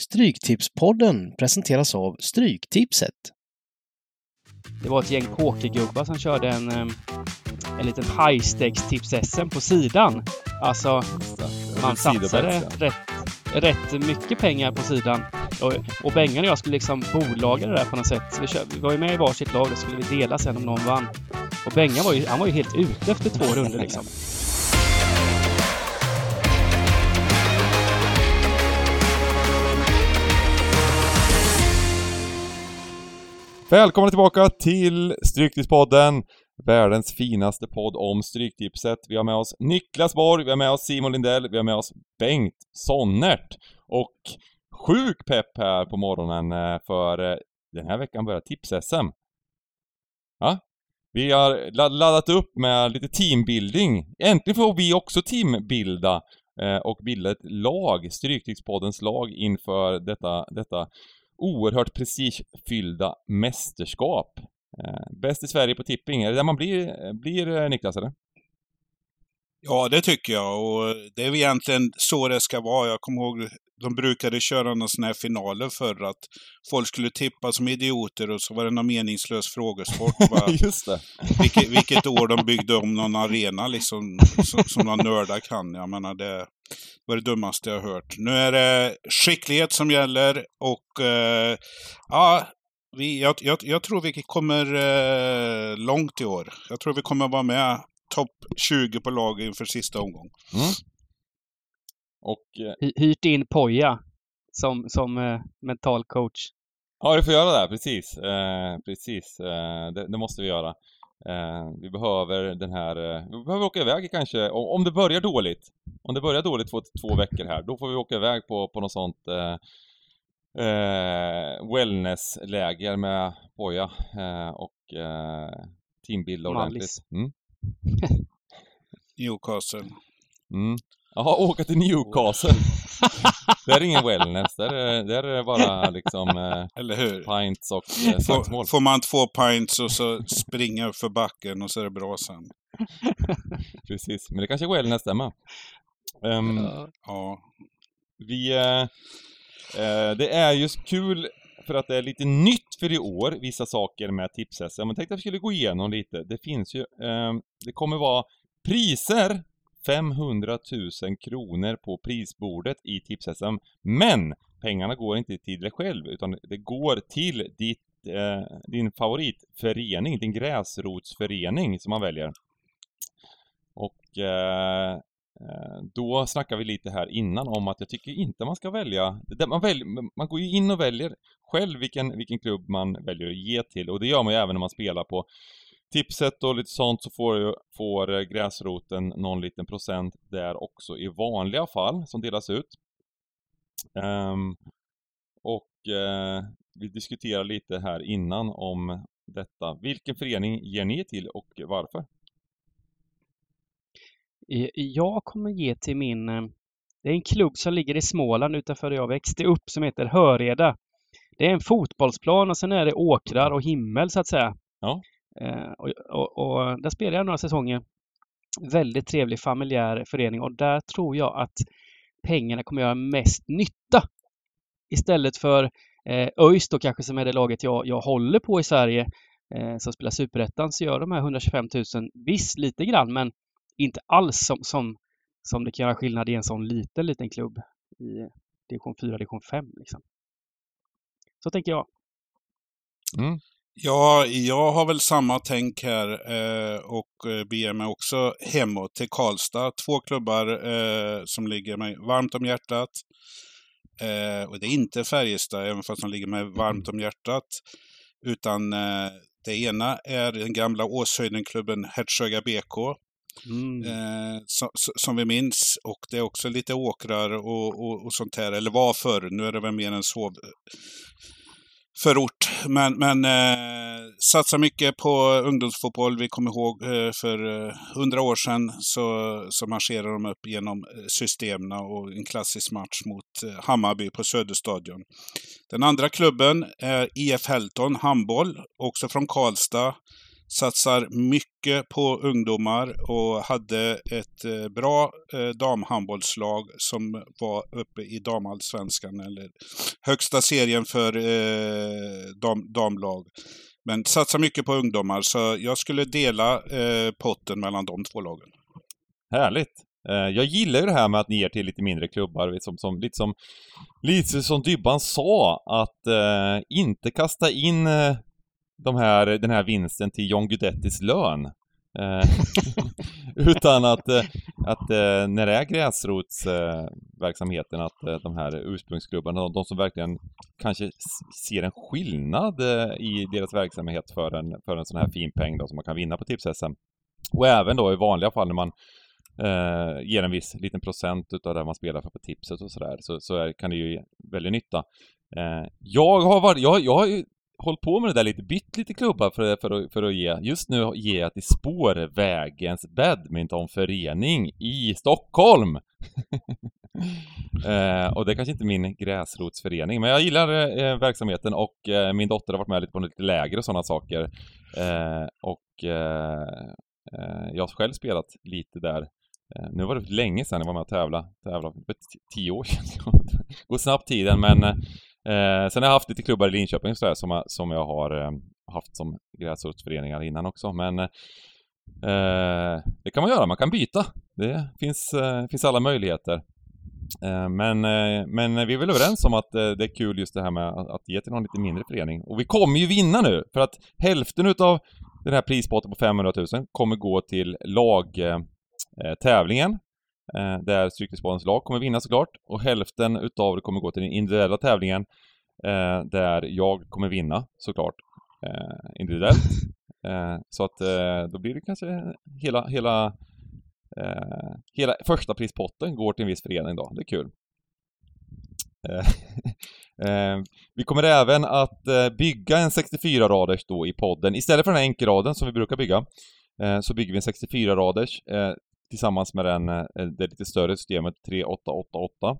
Stryktipspodden presenteras av Stryktipset. Det var ett gäng pokergubbar som körde en, en liten high stakes tips-SM på sidan. Alltså, man satsade rätt, rätt mycket pengar på sidan. Och, och Bengan och jag skulle liksom bolaga det där på något sätt. Så vi, kör, vi var ju med i varsitt lag och skulle vi dela sen om någon vann. Och Bengan var ju, han var ju helt ute efter två runder liksom. Välkomna tillbaka till Stryktipspodden! Världens finaste podd om Stryktipset. Vi har med oss Niklas Borg, vi har med oss Simon Lindell, vi har med oss Bengt Sonnert. Och sjuk pepp här på morgonen eh, för eh, den här veckan börjar Tips-SM. Ja? Vi har laddat upp med lite teambuilding. Äntligen får vi också teambilda eh, och bilda ett lag, Stryktipspoddens lag inför detta, detta oerhört prestigefyllda mästerskap. Eh, bäst i Sverige på tipping, är det där man blir, blir eh, Niklas eller? Ja, det tycker jag och det är väl egentligen så det ska vara. Jag kommer ihåg de brukade köra några sådana här finaler för att folk skulle tippa som idioter och så var det någon meningslös frågesport. Just det. Vilket, vilket, år de byggde om någon arena liksom, som, som några nördar kan. Jag menar, det var det dummaste jag hört. Nu är det skicklighet som gäller och eh, ja, vi, jag, jag, jag, tror vi kommer eh, långt i år. Jag tror vi kommer vara med topp 20 på lag inför sista omgång. Mm. Och, eh, Hyrt in Poja som, som eh, mental coach. Ja, du får göra det, precis. Eh, precis, eh, det, det, måste vi göra. Eh, vi behöver den här, eh, vi behöver åka iväg kanske, om, om det börjar dåligt. Om det börjar dåligt två, två veckor här, då får vi åka iväg på, på något sånt wellnessläger med Poja och eh, teambilda ordentligt. Mm. Newcastle. Mm. Jaha, åka till Newcastle. det är ingen wellness, där är, där är det bara liksom eh, Eller hur? pints och eh, slagsmål. Får, får man två pints och så springa för backen och så är det bra sen. Precis, men det kanske är wellness där med. Um, ja. Vi... Eh, eh, det är just kul för att det är lite nytt för i år, vissa saker med tips Men tänkte att vi skulle gå igenom lite. Det finns ju, eh, det kommer vara priser 500 000 kronor på prisbordet i tips Men pengarna går inte till dig själv utan det går till ditt, eh, din favoritförening, din gräsrotsförening som man väljer. Och eh, Eh, då snackar vi lite här innan om att jag tycker inte man ska välja, man, väljer, man går ju in och väljer själv vilken, vilken klubb man väljer att ge till och det gör man ju även när man spelar på tipset och lite sånt så får, får eh, gräsroten någon liten procent där också i vanliga fall som delas ut. Um, och uh, vi diskuterar lite här innan om detta. Vilken förening ger ni till och varför? Jag kommer ge till min... Eh, det är en klubb som ligger i Småland utanför där jag växte upp som heter Höreda. Det är en fotbollsplan och sen är det åkrar och himmel så att säga. Ja. Eh, och, och, och, där spelade jag några säsonger. Väldigt trevlig familjär förening och där tror jag att pengarna kommer göra mest nytta. Istället för eh, ÖIS då kanske som är det laget jag, jag håller på i Sverige eh, som spelar Superettan så gör de här 125 000 viss lite grann men inte alls som, som, som det kan göra skillnad i en sån liten, liten klubb i division 4, division 5 liksom. Så tänker jag. Mm. Ja, jag har väl samma tänk här eh, och eh, beger mig också hemåt till Karlstad. Två klubbar eh, som ligger mig varmt om hjärtat. Eh, och det är inte Färjestad, även fast de ligger mig varmt om hjärtat. Utan eh, det ena är den gamla Åshöjdenklubben Hertsöga BK. Mm. Eh, som, som, vi minns. Och det är också lite åkrar och, och, och sånt här. Eller var förr, nu är det väl mer en sov förort. Men, men eh, satsar mycket på ungdomsfotboll. Vi kommer ihåg eh, för eh, hundra år sedan så, så marscherade de upp genom eh, systemen och en klassisk match mot eh, Hammarby på Söderstadion. Den andra klubben är IF Helton handboll, också från Karlstad satsar mycket på ungdomar och hade ett eh, bra eh, damhandbollslag som var uppe i damallsvenskan, eller högsta serien för eh, dam, damlag. Men satsar mycket på ungdomar, så jag skulle dela potten mellan de två lagen. Härligt! Jag gillar ju det här med att ni ger till lite mindre klubbar, liksom, som, lite, som, lite som Dybban sa, att eh, inte kasta in eh, de här, den här vinsten till John Guidettis lön. Eh, utan att, eh, att eh, när det är gräsrotsverksamheten, att de här ursprungsklubbarna, de som verkligen kanske ser en skillnad i deras verksamhet för en, för en sån här fin peng då, som man kan vinna på tips-SM. Och även då i vanliga fall när man eh, ger en viss liten procent utav det man spelar för på tipset och sådär, så, så är, kan det ju väldigt nytta. Eh, jag har varit, jag, jag har ju hållit på med det där lite, bytt lite klubbar för, för, att, för att ge. Just nu ger jag till Spårvägens badmintonförening i Stockholm! eh, och det är kanske inte min gräsrotsförening, men jag gillar eh, verksamheten och eh, min dotter har varit med lite på lite läger och sådana saker. Eh, och eh, eh, jag har själv spelat lite där. Eh, nu var det länge sedan jag var med och tävla, tävla för tio år sedan. Går snabbt tiden, men eh, Eh, sen har jag haft lite klubbar i Linköping sådär, som, som jag har eh, haft som gräsrotsföreningar innan också, men eh, det kan man göra, man kan byta. Det finns, eh, finns alla möjligheter. Eh, men, eh, men vi är väl överens om att eh, det är kul just det här med att, att ge till någon lite mindre förening. Och vi kommer ju vinna nu, för att hälften utav den här prispotten på 500 000 kommer gå till lagtävlingen eh, eh, där Stryktipspoddens lag kommer vinna såklart. Och hälften utav det kommer gå till den individuella tävlingen eh, där jag kommer vinna såklart eh, individuellt. Eh, så att eh, då blir det kanske hela, hela, eh, hela första prispotten går till en viss förening då. Det är kul. vi kommer även att bygga en 64-raders då i podden. Istället för den här enkelraden som vi brukar bygga så bygger vi en 64-raders tillsammans med den, eh, det lite större systemet 3888.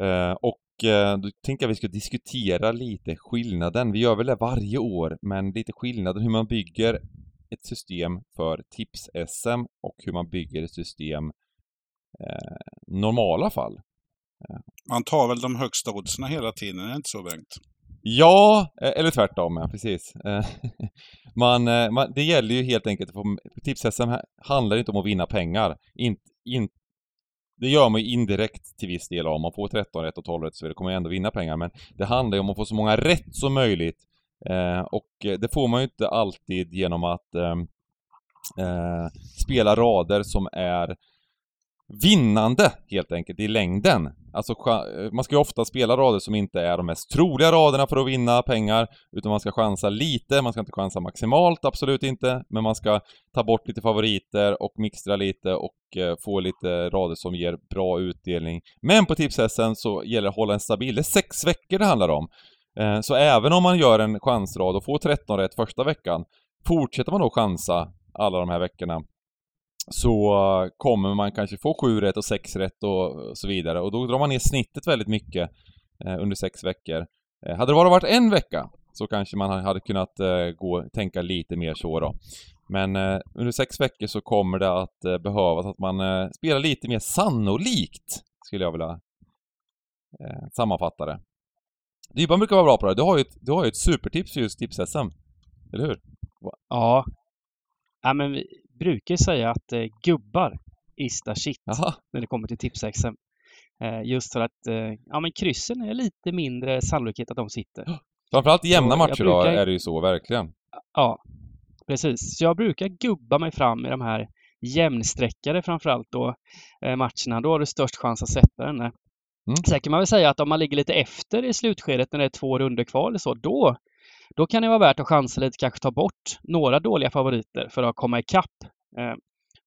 Eh, och eh, då tänkte jag vi ska diskutera lite skillnaden. Vi gör väl det varje år, men lite skillnaden hur man bygger ett system för tips-SM och hur man bygger ett system eh, normala fall. Eh. Man tar väl de högsta oddsen hela tiden, är det inte så Bengt? Ja, eh, eller tvärtom, ja, precis. Eh, man, eh, man, det gäller ju helt enkelt, för tips-SM handlar inte om att vinna pengar. In, in, det gör man ju indirekt till viss del om man får 13 rätt och 12 rätt så kommer man ändå vinna pengar. Men det handlar ju om att få så många rätt som möjligt. Eh, och det får man ju inte alltid genom att eh, eh, spela rader som är vinnande helt enkelt i längden. Alltså man ska ju ofta spela rader som inte är de mest troliga raderna för att vinna pengar, utan man ska chansa lite, man ska inte chansa maximalt, absolut inte, men man ska ta bort lite favoriter och mixtra lite och eh, få lite rader som ger bra utdelning. Men på tipshästen så gäller det att hålla en stabil, det är sex veckor det handlar om. Eh, så även om man gör en chansrad och får 13 rätt första veckan, fortsätter man då chansa alla de här veckorna så kommer man kanske få 7 rätt och 6 rätt och så vidare och då drar man ner snittet väldigt mycket eh, under 6 veckor. Eh, hade det bara varit en vecka så kanske man hade kunnat eh, gå, tänka lite mer så då. Men under 6 veckor så kommer det att behövas att man spelar lite mer sannolikt, skulle jag vilja sammanfatta det. Dybban brukar vara bra på det. Du har ju ett, du har ju ett supertips för just tips-SM. Eller hur? Ja. Ja men vi, brukar säga att eh, gubbar is the shit Aha. när det kommer till tipsexem. Eh, just för att eh, ja, men kryssen är lite mindre sannolikhet att de sitter. Framförallt i jämna matcher brukar... då är det ju så, verkligen. Ja, precis. Så jag brukar gubba mig fram i de här jämnsträckare framförallt då eh, matcherna. Då har du störst chans att sätta den. Mm. Sen kan man väl säga att om man ligger lite efter i slutskedet när det är två runder kvar eller så, då då kan det vara värt att chansa lite, kanske ta bort några dåliga favoriter för att komma ikapp. Eh,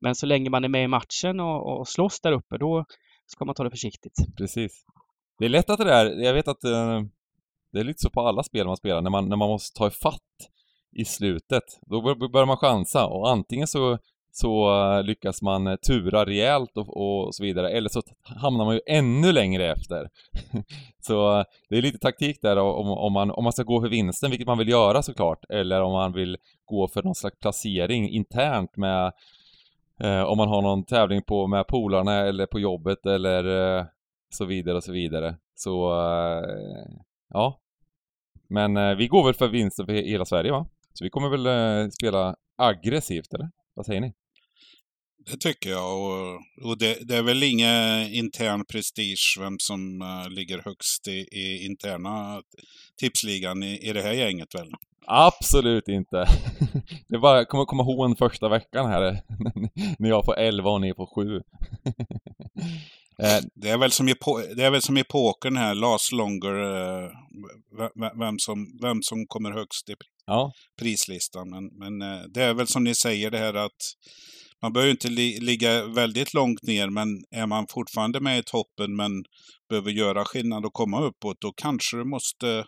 men så länge man är med i matchen och, och slåss där uppe, då ska man ta det försiktigt. Precis. Det är lätt att det där, jag vet att eh, det är lite så på alla spel man spelar, när man, när man måste ta ifatt i slutet, då börjar man chansa och antingen så så lyckas man eh, tura rejält och, och, så vidare, eller så hamnar man ju ännu längre efter. så eh, det är lite taktik där om, om, man, om man ska gå för vinsten, vilket man vill göra såklart, eller om man vill gå för någon slags placering internt med eh, om man har någon tävling på med polarna eller på jobbet eller så vidare och så vidare. Så ja. Men vi går väl för vinsten för hela Sverige va? Så vi kommer väl spela aggressivt eller? Vad säger ni? Det tycker jag. Och, och det, det, är väl ingen intern prestige vem som uh, ligger högst i, i interna tipsligan i, i det här gänget väl? Absolut inte. Det bara kommer komma ihåg en första veckan här när jag får 11 och ni får 7. Eh, det är väl som i, det är väl som i pokern här, last longer, uh, vem, som, vem som kommer högst i ja. prislistan. Men, men det är väl som ni säger det här att man behöver inte li ligga väldigt långt ner, men är man fortfarande med i toppen men behöver göra skillnad och komma uppåt, då kanske du måste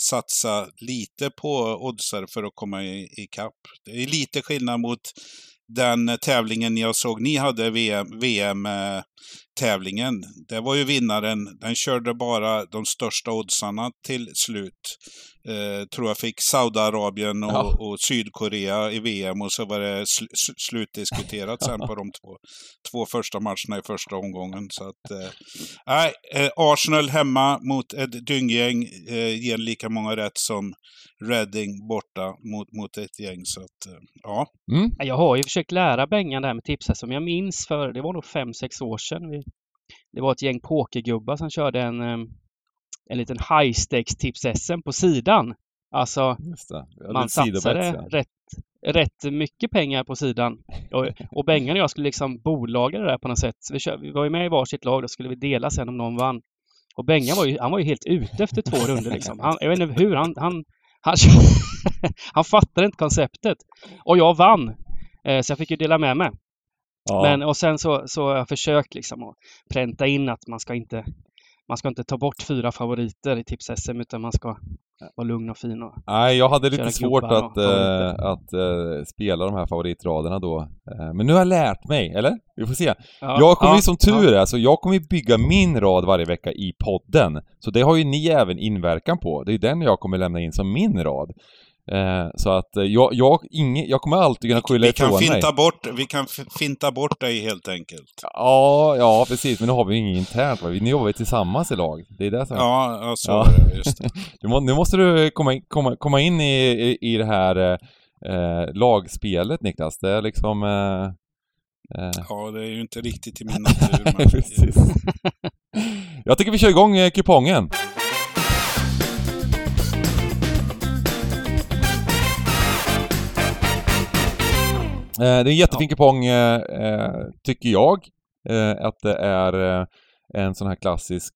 satsa lite på oddsar för att komma i, i kapp. Det är lite skillnad mot den tävlingen jag såg ni hade, VM, VM eh, tävlingen. Det var ju vinnaren. Den körde bara de största oddsarna till slut. Eh, tror jag fick Saudiarabien och, ja. och, Sydkorea i VM och så var det sl slutdiskuterat sen på de två, två första matcherna i första omgången. Så att, eh, eh, Arsenal hemma mot ett dynggäng eh, ger lika många rätt som Reading borta mot, mot ett gäng. Så att, eh, ja. Mm. Jag har ju försökt lära Bengan det här med tipset som jag minns för, det var nog fem sex år sedan. Vi, det var ett gäng pokergubbar som körde en, en liten high stakes tips-SM på sidan. Alltså, man satsade rätt, rätt mycket pengar på sidan. Och, och Bengan och jag skulle liksom bolaga det där på något sätt. Vi, kör, vi var ju med i varsitt lag, då skulle vi dela sen om någon vann. Och Bengan var ju, han var ju helt ute efter två runder liksom. Han, jag vet inte hur, han, han, han, han fattade inte konceptet. Och jag vann. Eh, så jag fick ju dela med mig. Ja. Men och sen så, så har jag försökt liksom att pränta in att man ska inte man ska inte ta bort fyra favoriter i tips-SM utan man ska vara lugn och fin och Nej, jag hade lite svårt att, äh, att äh, spela de här favoritraderna då. Äh, men nu har jag lärt mig, eller? Vi får se. Ja, jag kommer ja, ju som tur ja. är, så jag kommer ju bygga min rad varje vecka i podden. Så det har ju ni även inverkan på. Det är den jag kommer lämna in som min rad. Eh, så att eh, jag, jag, ingen, jag kommer alltid kunna skylla ifrån kan finta mig. Bort, vi kan finta bort dig helt enkelt. Ja, ja precis. Men nu har vi inget internt. Nu jobbar vi tillsammans i lag. Det är det som... Ja, ja så ja. är det. Just det. nu måste du komma in, komma, komma in i, i, i det här eh, lagspelet Niklas. Det är liksom... Eh, eh... Ja, det är ju inte riktigt i min natur. precis. jag tycker vi kör igång eh, kupongen. Det är en jättefin ja. kupong, eh, eh, tycker jag. att det är en sån här klassisk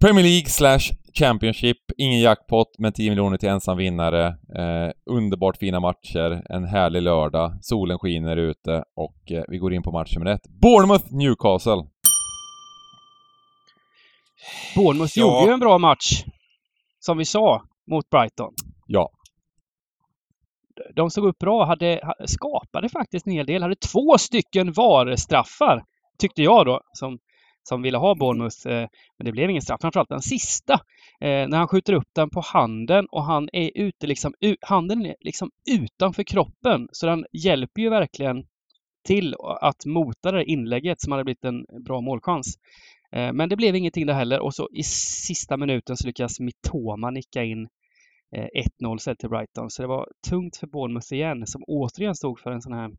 Premier League slash Championship, ingen jackpot, men 10 miljoner till ensam vinnare. Eh, underbart fina matcher, en härlig lördag, solen skiner ute och eh, vi går in på match nummer ett. Bournemouth-Newcastle. Bournemouth ja. gjorde ju en bra match, som vi sa, mot Brighton. Ja de såg upp bra, hade, skapade faktiskt en hel del. Hade två stycken VAR-straffar, tyckte jag då, som, som ville ha Bournemouth. Eh, men det blev ingen straff. Framförallt den sista, eh, när han skjuter upp den på handen och han är ute liksom, handen är liksom utanför kroppen. Så den hjälper ju verkligen till att mota det inlägget som hade blivit en bra målchans. Eh, men det blev ingenting där heller och så i sista minuten så lyckas Mitoma nicka in 1-0 eh, sett till Brighton. Så det var tungt för Bournemouth igen, som återigen stod för en sån här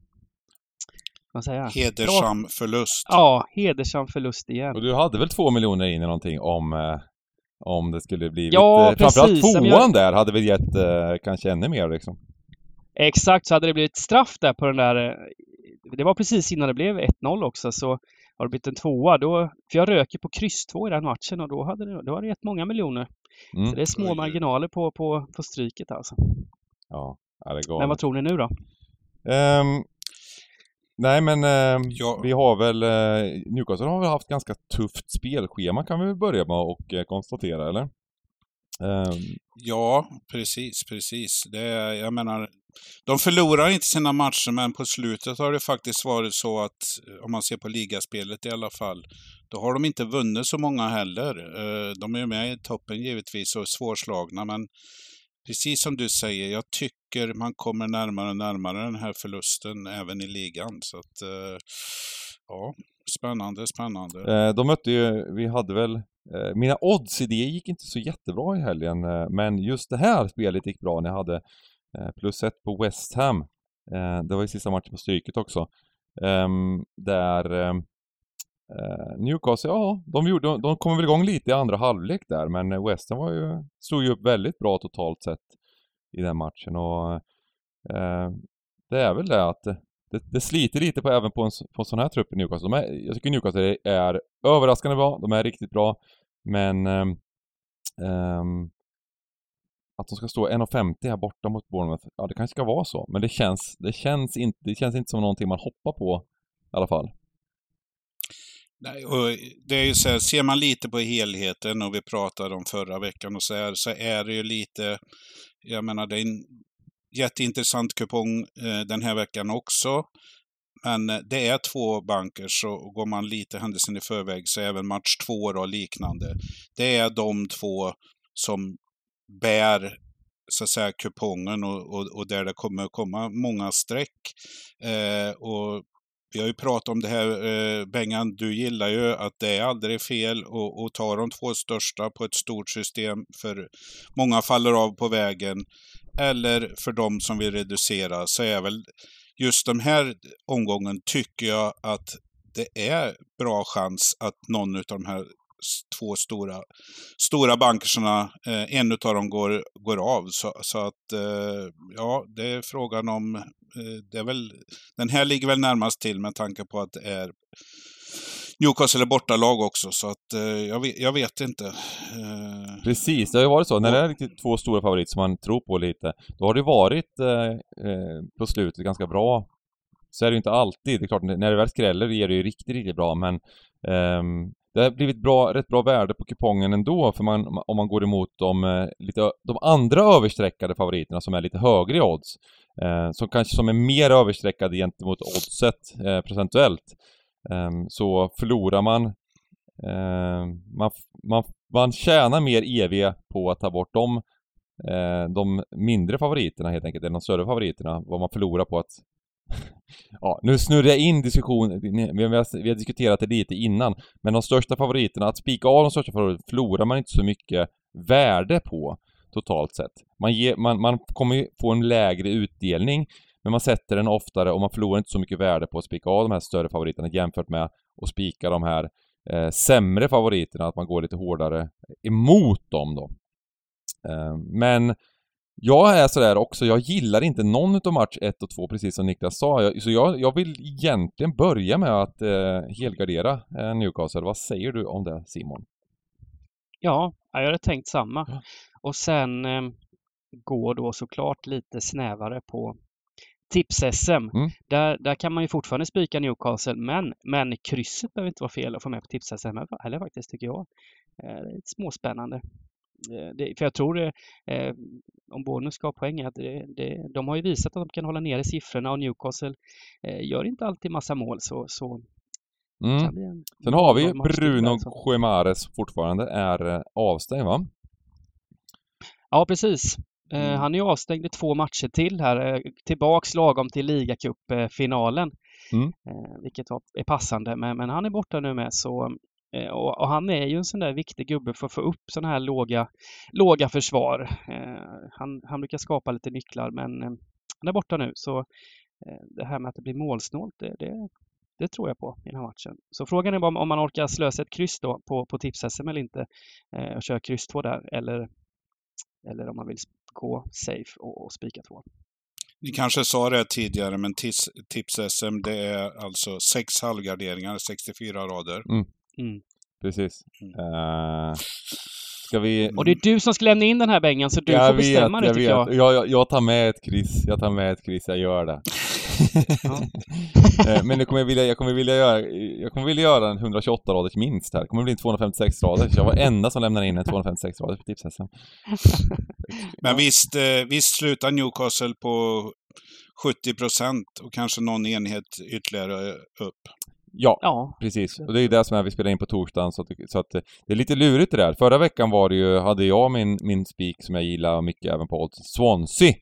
vad säger jag? Hedersam Bra. förlust. Ja, hedersam förlust igen. Och du hade väl två miljoner in i någonting om, eh, om det skulle bli ja, eh, precis. Framförallt tvåan jag... där hade väl gett eh, kanske ännu mer liksom. Exakt, så hade det blivit straff där på den där eh, det var precis innan det blev 1-0 också så har det blivit en tvåa då, för jag röker på kryss 2 i den matchen och då hade det, då hade det gett många miljoner. Mm. Så det är små marginaler på, på, på stryket alltså. Ja, det galet. Men vad tror ni nu då? Um, nej men uh, ja. vi har väl, uh, Newcastle har väl haft ganska tufft spelschema kan vi väl börja med och uh, konstatera eller? Um... Ja, precis, precis. Det jag menar, de förlorar inte sina matcher, men på slutet har det faktiskt varit så att, om man ser på ligaspelet i alla fall, då har de inte vunnit så många heller. Eh, de är med i toppen givetvis och svårslagna, men precis som du säger, jag tycker man kommer närmare och närmare den här förlusten även i ligan. Så att, eh, ja, spännande, spännande. Eh, de mötte ju, vi hade väl, Eh, mina odds i det gick inte så jättebra i helgen, eh, men just det här spelet gick bra när jag hade eh, plus ett på West Ham. Det var ju sista matchen på Stryket också. Ehm, där ehm, Newcastle, ja, de, gjorde, de kom väl igång lite i andra halvlek där, men West Ham var ju, stod ju upp väldigt bra totalt sett i den matchen och det är väl det att det, det, sliter lite på även på en, på en sån här trupp i Newcastle. De är, jag tycker Newcastle är överraskande bra, de är riktigt bra, men um, att de ska stå 1,50 här borta mot Bournemouth, ja det kanske ska vara så, men det känns, det känns inte, det känns inte som någonting man hoppar på i alla fall. Nej, och det är ju så här, ser man lite på helheten och vi pratade om förra veckan och så här, så är det ju lite, jag menar det är en jätteintressant kupong eh, den här veckan också. Men eh, det är två banker, så går man lite händelsen i förväg så även match två och liknande. Det är de två som bär så att säga kupongen och, och, och där det kommer komma många streck. Eh, och vi har ju pratat om det här, eh, Bengan, du gillar ju att det är aldrig fel att ta de två största på ett stort system, för många faller av på vägen. Eller för de som vill reducera, så är väl just den här omgången tycker jag att det är bra chans att någon av de här två stora, stora bankerna, eh, en av dem går, går av. Så, så att, eh, ja, det är frågan om, eh, det är väl, den här ligger väl närmast till med tanke på att det är Newcastle är bortalag också, så att eh, jag, vet, jag, vet, inte. Eh, Eh, Precis, det har ju varit så. När det är två stora favoriter som man tror på lite, då har det varit eh, på slutet ganska bra. Så är det ju inte alltid. Det är klart, när det väl skräller ger det ju riktigt, riktigt bra, men um, det har blivit bra, rätt bra värde på kupongen ändå för man, om man går emot de, eh, lite, de andra överstreckade favoriterna som är lite högre i odds. Eh, som kanske som är mer överstreckade gentemot oddset eh, procentuellt. Eh, så förlorar man, eh, man, man, man tjänar mer EV på att ta bort de, eh, de mindre favoriterna helt enkelt, än de större favoriterna. Vad man förlorar på att ja, nu snurrar jag in diskussionen, vi har, vi har diskuterat det lite innan, men de största favoriterna, att spika av de största favoriterna förlorar man inte så mycket värde på totalt sett. Man, ger, man, man kommer ju få en lägre utdelning, men man sätter den oftare och man förlorar inte så mycket värde på att spika av de här större favoriterna jämfört med att spika de här eh, sämre favoriterna, att man går lite hårdare emot dem då. Eh, men jag är sådär också, jag gillar inte någon av match 1 och 2 precis som Niklas sa. Så jag, jag vill egentligen börja med att eh, helgardera eh, Newcastle. Vad säger du om det Simon? Ja, jag hade tänkt samma. Och sen eh, gå då såklart lite snävare på tips-SM. Mm. Där, där kan man ju fortfarande spika Newcastle, men, men krysset behöver inte vara fel att få med på tips-SM heller faktiskt, tycker jag. Eh, det är lite småspännande. Det, för jag tror, det, eh, om Bournemouth ska ha poäng, att det, det, de har ju visat att de kan hålla nere siffrorna och Newcastle eh, gör inte alltid massa mål så, så mm. Sen har vi Bruno Guimares fortfarande är avstängd va? Ja precis. Eh, mm. Han är ju avstängd i två matcher till här, tillbaks lagom till ligacupfinalen. Mm. vilket är passande, men, men han är borta nu med så Eh, och, och, han är ju en sån där viktig gubbe för att få upp sådana här låga, låga försvar. Eh, han, han brukar skapa lite nycklar men eh, han är borta nu så det här med att det blir målsnålt, det, det, det tror jag på i den här matchen. Så frågan är bara om man orkar slösa ett kryss då på, på tips-SM eller inte och köra kryss 2 där eller, eller om man vill gå safe och, och spika 2. Ni kanske sa det tidigare, men tips-SM det är alltså sex halvgarderingar, 64 rader. Mm. Mm. Precis. Uh, ska vi... Och det är du som ska lämna in den här bängen, så du jag får bestämma vet, det tycker jag. jag. jag. Jag tar med ett kryss, jag tar med ett kryss, jag gör det. Eh, men nu kommer jag vilja, jag kommer vilja göra, jag kommer vilja göra en 128 raders minst här. Det kommer bli en 256 rader. Jag var enda som lämnar in en 256 rader för tips Men visst, eh, visst slutar Newcastle på 70 procent och kanske någon enhet ytterligare upp. Ja, ja, precis. Och det är det som är, vi spelar in på torsdagen så att, så att det är lite lurigt det där. Förra veckan var det ju, hade jag min, min spik som jag gillar mycket även på Old Swansea.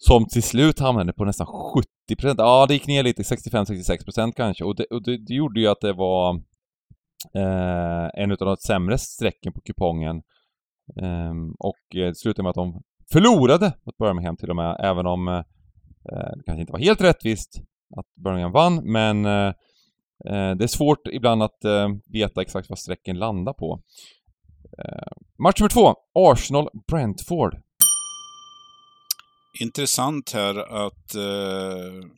Som till slut hamnade på nästan 70%. Ja, det gick ner lite, 65-66% kanske. Och, det, och det, det, gjorde ju att det var eh, en av de sämre strecken på kupongen. Ehm, eh, och det slutade med att de förlorade mot Birmingham till och med, även om eh, eh det kanske inte var helt rättvist att Birmingham vann, men eh, eh, det är svårt ibland att eh, veta exakt vad strecken landar på. Eh, match nummer två, Arsenal-Brentford. Intressant här att eh,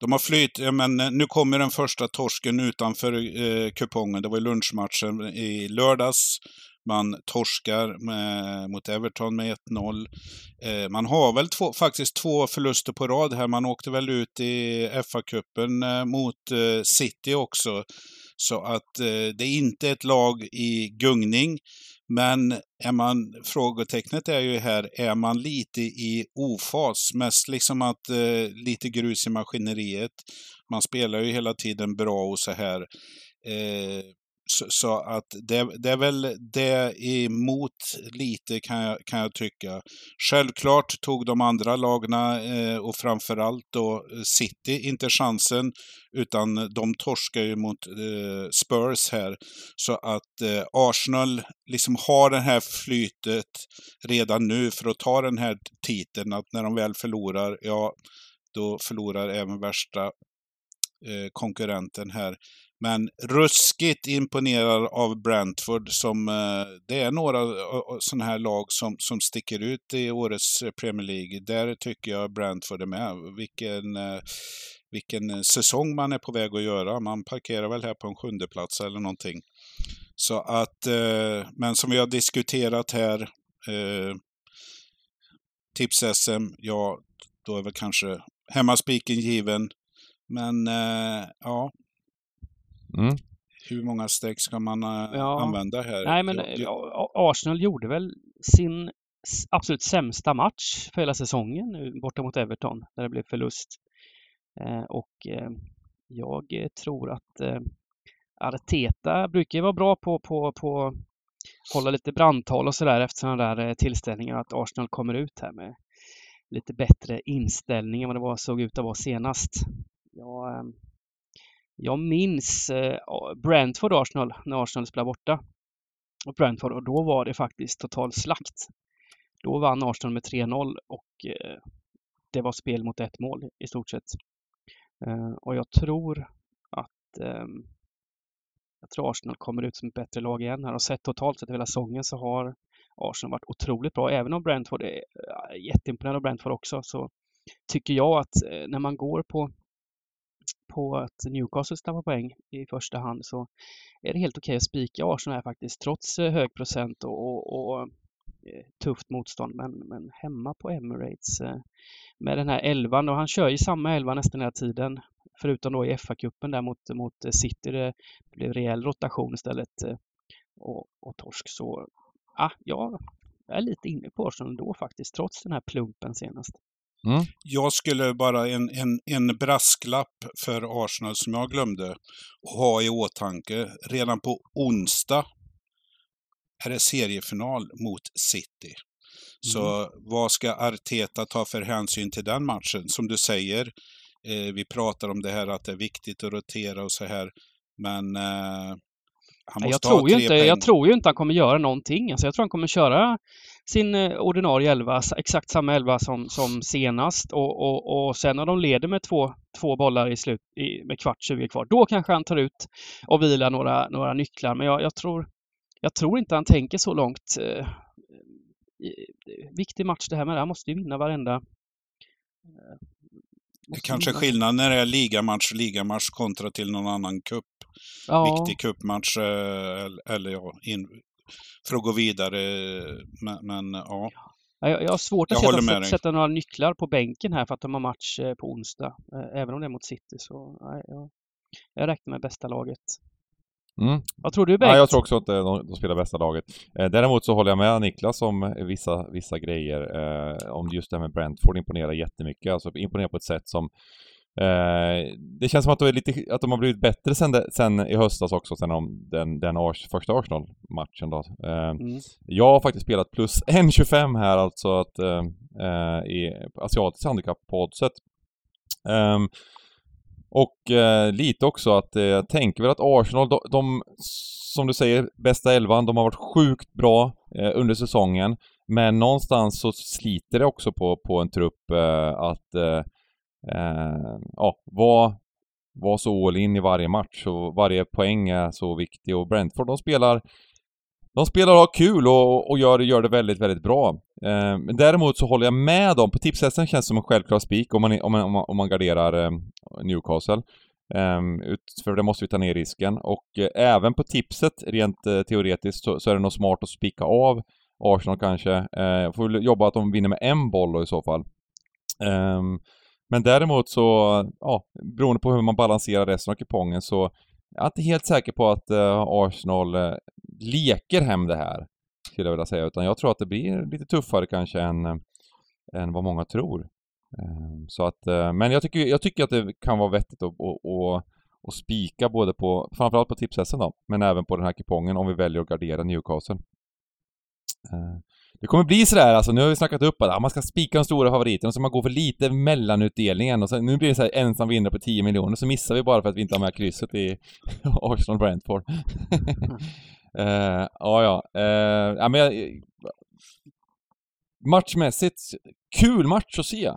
de har flytt, ja, men eh, nu kommer den första torsken utanför eh, kupongen. Det var lunchmatchen i lördags. Man torskar med, mot Everton med 1-0. Eh, man har väl två, faktiskt två förluster på rad här. Man åkte väl ut i FA-cupen eh, mot eh, City också. Så att eh, det är inte ett lag i gungning. Men är man, frågetecknet är ju här, är man lite i ofas? Mest liksom att eh, lite grus i maskineriet. Man spelar ju hela tiden bra och så här. Eh, så, så, att det, det, är väl det emot lite kan jag, kan jag tycka. Självklart tog de andra lagna eh, och framförallt då City inte chansen utan de torskar ju mot eh, Spurs här. Så att eh, Arsenal liksom har det här flytet redan nu för att ta den här titeln. Att när de väl förlorar, ja då förlorar även värsta eh, konkurrenten här. Men ruskigt imponerad av Brentford som, eh, det är några eh, eh, sådana här lag som, som sticker ut i årets Premier League. Där tycker jag Brentford är med. Vilken, vilken säsong man är på väg att göra. Man parkerar väl här på en sjunde plats eller någonting. Så att, men som vi har diskuterat här, tips-SM, ja, då är väl kanske hemmaspiken given. Men ja, Mm. Hur många streck ska man äh, ja. använda här? Nej, men ja. Arsenal gjorde väl sin absolut sämsta match för hela säsongen borta mot Everton, där det blev förlust. Eh, och eh, jag tror att eh, Arteta brukar vara bra på, på, på hålla lite brandtal och sådär efter sådana där tillställningar, att Arsenal kommer ut här med lite bättre inställning än vad det var, såg ut att vara senast. Jag, jag minns eh, Brentford Brentford Arsenal när Arsenal spelade borta. Och Brentford och då var det faktiskt total slakt. Då vann Arsenal med 3-0 och eh, det var spel mot ett mål i stort sett. Eh, och jag tror att ehm, jag tror Arsenal kommer ut som ett bättre lag igen här och sett totalt sett hela säsongen så har Arsenal varit otroligt bra. Även om Brentford är jätteimponerad av Brentford också så tycker jag att när man går på på att Newcastle tappar poäng i första hand så är det helt okej okay att spika Arsenal här faktiskt trots eh, hög procent och, och, och eh, tufft motstånd. Men, men hemma på Emirates eh, med den här elvan och han kör ju samma elva nästan hela tiden. Förutom då i FA-cupen där mot, mot City. Det blev rejäl rotation istället och, och torsk. Så ah, ja, jag är lite inne på Arsenal ändå faktiskt, trots den här plumpen senast. Mm. Jag skulle bara en, en, en brasklapp för Arsenal som jag glömde ha i åtanke. Redan på onsdag är det seriefinal mot City. Så mm. vad ska Arteta ta för hänsyn till den matchen? Som du säger, eh, vi pratar om det här att det är viktigt att rotera och så här. Men eh, jag, tror ju inte, jag tror ju inte han kommer göra någonting. Alltså jag tror han kommer köra sin eh, ordinarie elva, exakt samma elva som, som senast. Och, och, och sen när de leder med två, två bollar i slut, i, med kvart 20 kvar, då kanske han tar ut och vilar några, några nycklar. Men jag, jag tror, jag tror inte han tänker så långt. Eh, viktig match det här med. Han måste ju vinna varenda eh, det kanske är skillnad när det är ligamatch, ligamatch kontra till någon annan cup. Ja. Viktig cupmatch eller ja, in, för att gå vidare. Men, men ja. Jag, jag har svårt att jag sätta, sätta några nycklar på bänken här för att de har match eh, på onsdag. Eh, även om det är mot City så jag, jag räknar med bästa laget. Mm. Vad tror du Bengt? Ja, jag tror också att de, de spelar bästa laget. Eh, däremot så håller jag med Niklas om vissa, vissa grejer. Eh, om just det här med Brentford imponerar jättemycket. Alltså imponerar på ett sätt som Eh, det känns som att de, är lite, att de har blivit bättre sen, de, sen i höstas också, sen om den, den Ars, första Arsenal-matchen då. Eh, mm. Jag har faktiskt spelat plus 1,25 här alltså att, eh, eh i asiatiskt handikapp på oddset. Um, och lite också att jag tänker väl att Arsenal, de, de, som du säger, bästa elvan, de har varit sjukt bra under säsongen. Men någonstans så sliter det också på, på en trupp att eh, ja, var, var så all in i varje match och varje poäng är så viktig och Brentford de spelar de spelar och har kul och, och gör, gör det väldigt, väldigt bra. Eh, men däremot så håller jag med dem. På tipshästen känns det som en självklar spik om man, om man, om man garderar eh, Newcastle. Eh, ut, för det måste vi ta ner risken. Och eh, även på tipset, rent eh, teoretiskt, så, så, är det nog smart att spika av Arsenal kanske. Eh, får jobba att de vinner med en boll då i så fall. Um, men däremot så, ja, beroende på hur man balanserar resten av kupongen så jag är inte helt säker på att uh, Arsenal uh, leker hem det här, skulle jag vilja säga, utan jag tror att det blir lite tuffare kanske än, uh, än vad många tror. Ehm, så att, men jag tycker, jag tycker att det kan vara vettigt att, att, att, att spika både på, framförallt på tipshästen då, men även på den här kupongen om vi väljer att gardera Newcastle. Ehm, det kommer bli sådär alltså, nu har vi snackat upp att man ska spika de stora favoriterna och så man går för lite mellanutdelningen och sen, nu blir det såhär ensam vinnare på 10 miljoner så missar vi bara för att vi inte har med krysset i Arsenal Brentford. uh, ja, ja. Uh, ja men jag, Matchmässigt, kul match att se.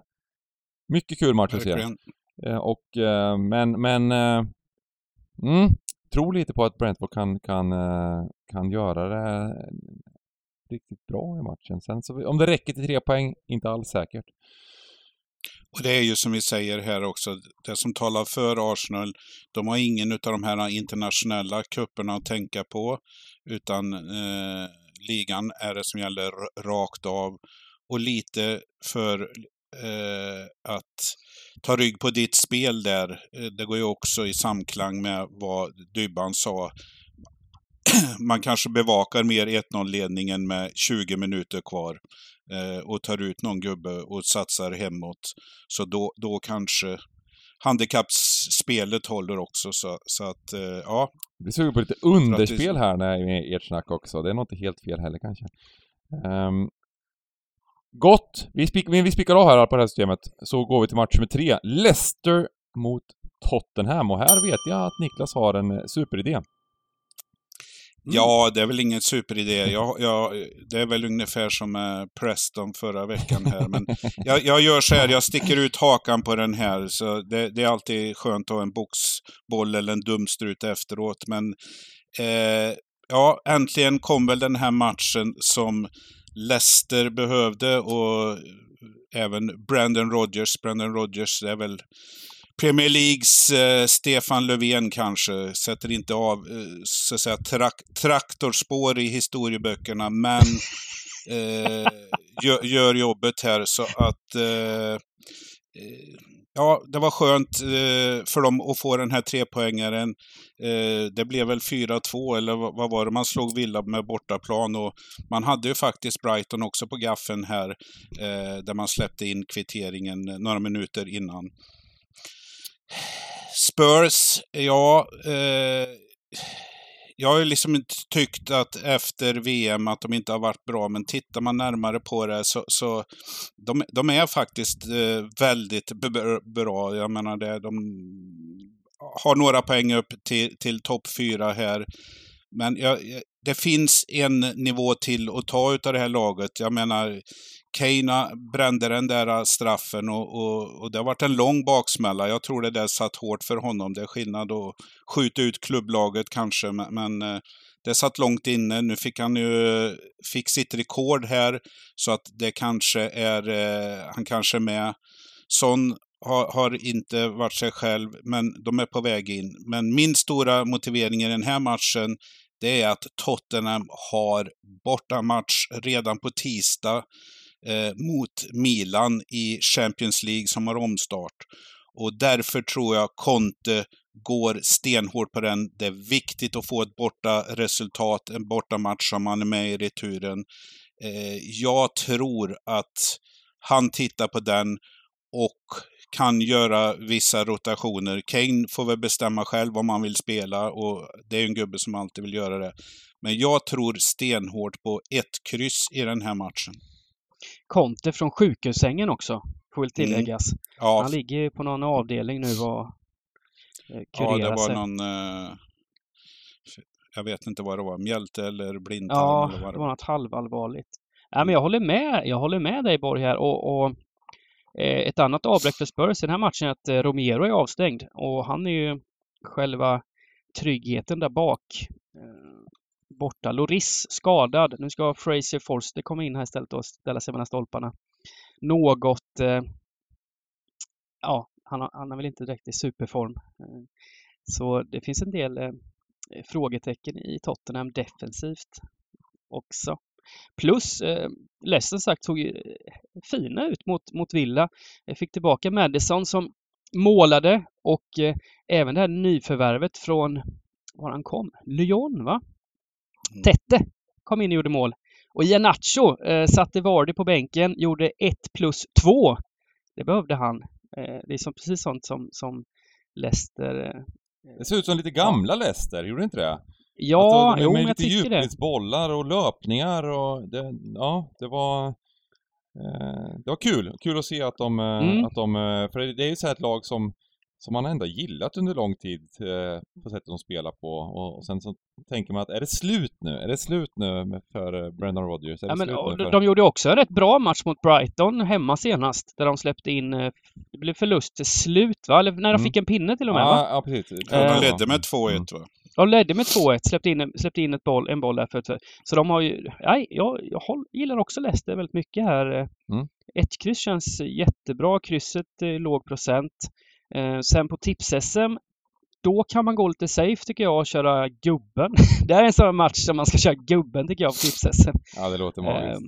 Mycket kul match att se. Uh, och, men, men... Mm, tror lite på att Brentford kan, kan, kan göra det riktigt bra i matchen. Sen så, om det räcker till tre poäng, inte alls säkert. Och det är ju som vi säger här också, det som talar för Arsenal, de har ingen av de här internationella kupperna att tänka på, utan eh, ligan är det som gäller rakt av. Och lite för eh, att ta rygg på ditt spel där, eh, det går ju också i samklang med vad Dybban sa man kanske bevakar mer 1-0-ledningen med 20 minuter kvar eh, och tar ut någon gubbe och satsar hemåt. Så då, då kanske handikappsspelet håller också. Så, så att, eh, ja. Vi suger på lite underspel det... här med ert snack också. Det är nog inte helt fel heller kanske. Um, gott! Vi, spik vi spikar av här på det här systemet. Så går vi till match nummer tre. Leicester mot Tottenham. Och här vet jag att Niklas har en superidé. Mm. Ja, det är väl ingen superidé. Jag, jag, det är väl ungefär som med Preston förra veckan här. Men jag, jag, gör så här, jag sticker ut hakan på den här. Så det, det är alltid skönt att ha en boxboll eller en dumstrut efteråt. Men eh, ja, äntligen kom väl den här matchen som Leicester behövde och även Brandon Rogers. Brandon Rogers är väl Premier Leagues eh, Stefan Löfven kanske sätter inte av eh, så att säga, trak traktorspår i historieböckerna, men eh, gör, gör, jobbet här så att eh, eh, Ja, det var skönt eh, för dem att få den här trepoängaren. det blev väl 4-2 eller vad var det? Man slog Villa med bortaplan och man hade ju faktiskt Brighton också på gaffen här där man släppte in kvitteringen några minuter innan. Spurs, ja. Eh, jag har ju liksom inte tyckt att efter VM att de inte har varit bra, men tittar man närmare på det så, så de, de är faktiskt eh, väldigt bra. Jag menar det, de har några poäng upp till, till topp fyra här. Men jag, det finns en nivå till att ta utav det här laget. Jag menar, Keina brände den där straffen och, och, och, det har varit en lång baksmälla. Jag tror det där satt hårt för honom. Det är skillnad att skjuta ut klubblaget kanske, men, men eh, det satt långt inne. Nu fick han ju fick sitt rekord här, så att det kanske är, eh, han kanske är med. Son har, har, inte varit sig själv, men de är på väg in. Men min stora motivering i den här matchen, det är att Tottenham har bortamatch redan på tisdag eh, mot Milan i Champions League som har omstart. Och därför tror jag Conte går stenhårt på den. Det är viktigt att få ett borta resultat, en bortamatch som man är med i returen. Eh, jag tror att han tittar på den och kan göra vissa rotationer. Kane får väl bestämma själv om han vill spela och det är en gubbe som alltid vill göra det. Men jag tror stenhårt på ett kryss i den här matchen. Conte från sjukhussängen också, får väl mm. tilläggas. Mm. Ja. Han ligger på någon avdelning nu och eh, kurerar Ja, det var sig. någon... Eh, jag vet inte vad det var, mjälte eller blindtarm ja, eller vad det var. det var något halvallvarligt. Nej, men jag håller med. Jag håller med dig Borg här och, och eh, ett annat avbräck för Spurs i den här matchen är att eh, Romero är avstängd och han är ju själva tryggheten där bak. Borta. Loris skadad. Nu ska Fraser Forster komma in här istället och ställa sig mellan stolparna. Något... Eh, ja, han, han är väl inte direkt i superform. Eh, så det finns en del eh, frågetecken i Tottenham defensivt också. Plus eh, Leicester sagt såg ju eh, fina ut mot, mot Villa. Jag fick tillbaka Madison som målade och eh, även det här nyförvärvet från var han kom, Lyon va? Mm. Tette kom in och gjorde mål. Och Ianacho eh, satte Vardy på bänken, gjorde 1 plus 2. Det behövde han. Eh, det är som, precis sånt som, som Leicester... Eh, det ser ut som lite gamla ja. Leicester, gjorde det inte det? Ja, alltså, jo, men jag tycker det. Lite bollar och löpningar och det, ja, det var... Eh, det var kul. Kul att se att de, eh, mm. att de eh, för det är ju så här ett lag som som man ändå gillat under lång tid eh, på sättet de spelar på. Och, och, sen så tänker man att är det slut nu? Är det slut nu för eh, Brendan Rodgers? ja, men, för... De gjorde också en rätt bra match mot Brighton hemma senast. Där de släppte in, eh, det blev förlust till slut va? Eller när de mm. fick en pinne till och med ja, va? Ja, precis. Ja, de ledde med 2-1 mm. va? De ledde med 2-1, släppte in, släppte in ett boll, en boll där för, för Så de har ju, nej, jag, jag håll, gillar också Leicester väldigt mycket här. Mm. Ett kryss känns jättebra, krysset är låg procent. Eh, sen på tips-SM, då kan man gå lite safe tycker jag och köra gubben. det här är en sån match som man ska köra gubben tycker jag på tips-SM. Ja, det låter magiskt. Eh,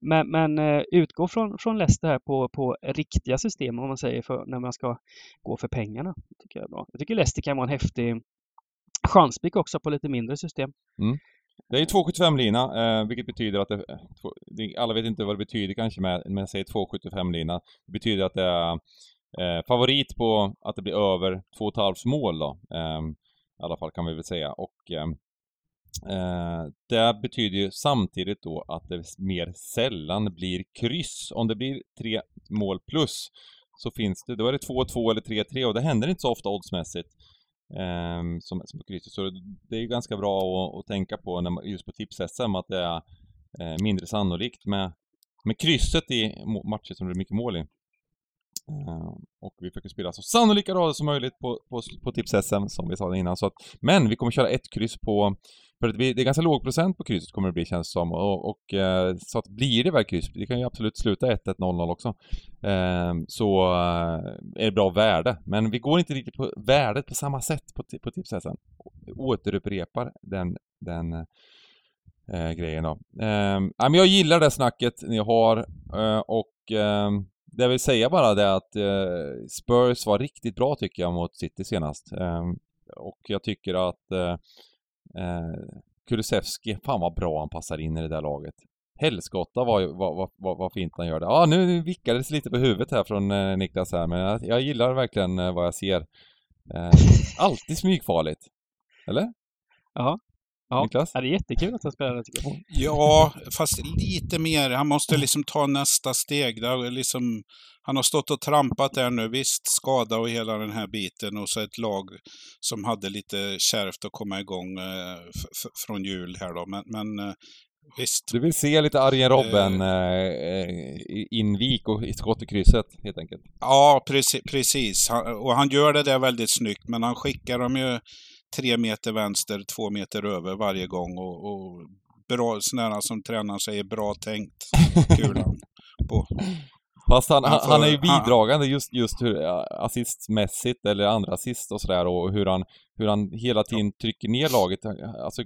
men, men uh, utgå från, från Leicester här på, på riktiga system om man säger för, när man ska gå för pengarna. Tycker jag, är bra. jag tycker Leicester kan vara en häftig chanspik också på lite mindre system. Mm. Det är 2,75 lina, eh, vilket betyder att det, alla vet inte vad det betyder kanske med, men säger 2,75 lina. Det betyder att det är Eh, favorit på att det blir över 2,5 mål då. Eh, I alla fall kan vi väl säga. Och ehm, eh, det betyder ju samtidigt då att det mer sällan blir kryss. Om det blir tre mål plus så finns det, då är det 2-2 eller 3-3 och det händer inte så ofta oddsmässigt. Eh, som, som på krysset. Så det är ju ganska bra att, att tänka på när man, just på tips-SM att det är eh, mindre sannolikt med, med krysset i matcher som det är mycket mål i. Eh, och vi försöker spela så sannolika rader som möjligt på, på, på tips-SM som vi sa innan. Så att, men vi kommer köra ett kryss på... För att vi, det är ganska låg procent på krysset kommer det bli känns det som. Och, och eh, så att blir det väl kryss, det kan ju absolut sluta 1-1, 0-0 också. Eh, så är det bra värde. Men vi går inte riktigt på värdet på samma sätt på, på tips-SM. Återupprepar den, den grejen då. Eh, men jag gillar det snacket ni har och det vill säga bara det att eh, Spurs var riktigt bra tycker jag mot City senast. Eh, och jag tycker att eh, eh, Kulusevski, fan vad bra han passar in i det där laget. Helskotta vad, vad, vad, vad fint han gör det. Ja, nu vickades lite på huvudet här från eh, Niklas här, men jag, jag gillar verkligen eh, vad jag ser. Eh, alltid smygfarligt. Eller? Ja, Ja, Niklas? Ja, det är jättekul att han spelar det tycker jag. Ja, fast lite mer. Han måste liksom ta nästa steg. Där liksom, han har stått och trampat där nu. Visst, skada och hela den här biten. Och så ett lag som hade lite kärvt att komma igång eh, från jul här då. Men, men eh, Visst. Du vill se lite Arjen Robben eh, eh invik och skott i krysset helt enkelt? Ja, precis. precis. Han, och han gör det där väldigt snyggt, men han skickar dem ju tre meter vänster, två meter över varje gång och, och bra, sådana som tränaren säger, bra tänkt, kulan. på. Fast han, han, får, han är ju bidragande just, just hur, assistmässigt eller andra assist och sådär och hur han, hur han hela tiden trycker ner laget. Alltså,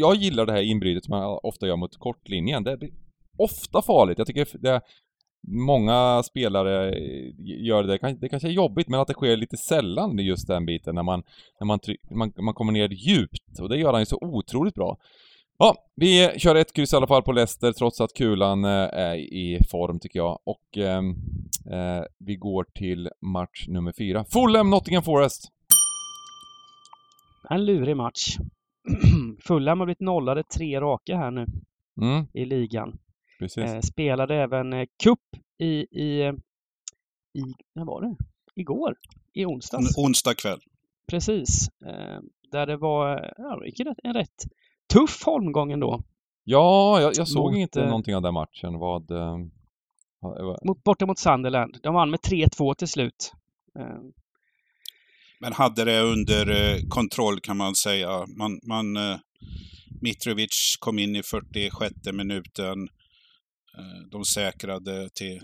jag gillar det här inbrytet som han ofta gör mot kortlinjen. Det är ofta farligt. Jag tycker det, många spelare gör det. Det kanske är jobbigt, men att det sker lite sällan just den biten när man, när man, man, man kommer ner djupt. Och det gör han ju så otroligt bra. Ja, vi kör ett kryss i alla fall på Leicester trots att kulan eh, är i form tycker jag. Och ehm, eh, vi går till match nummer fyra. Fulham Nottingham Forest. En lurig match. Fulham har blivit nollade tre raka här nu mm. i ligan. Eh, spelade även eh, cup i, i, i, när var det? Igår? I onsdags? Onsdag kväll. Precis. Eh, där det var ja, en rätt tuff holmgång ändå. Ja, jag, jag såg mot, inte någonting av den matchen. Vad... Eh, mot, borta mot Sunderland. De vann med 3-2 till slut. Eh. Men hade det under eh, kontroll kan man säga. Man, man, eh, Mitrovic kom in i 46 minuten. Eh, de säkrade till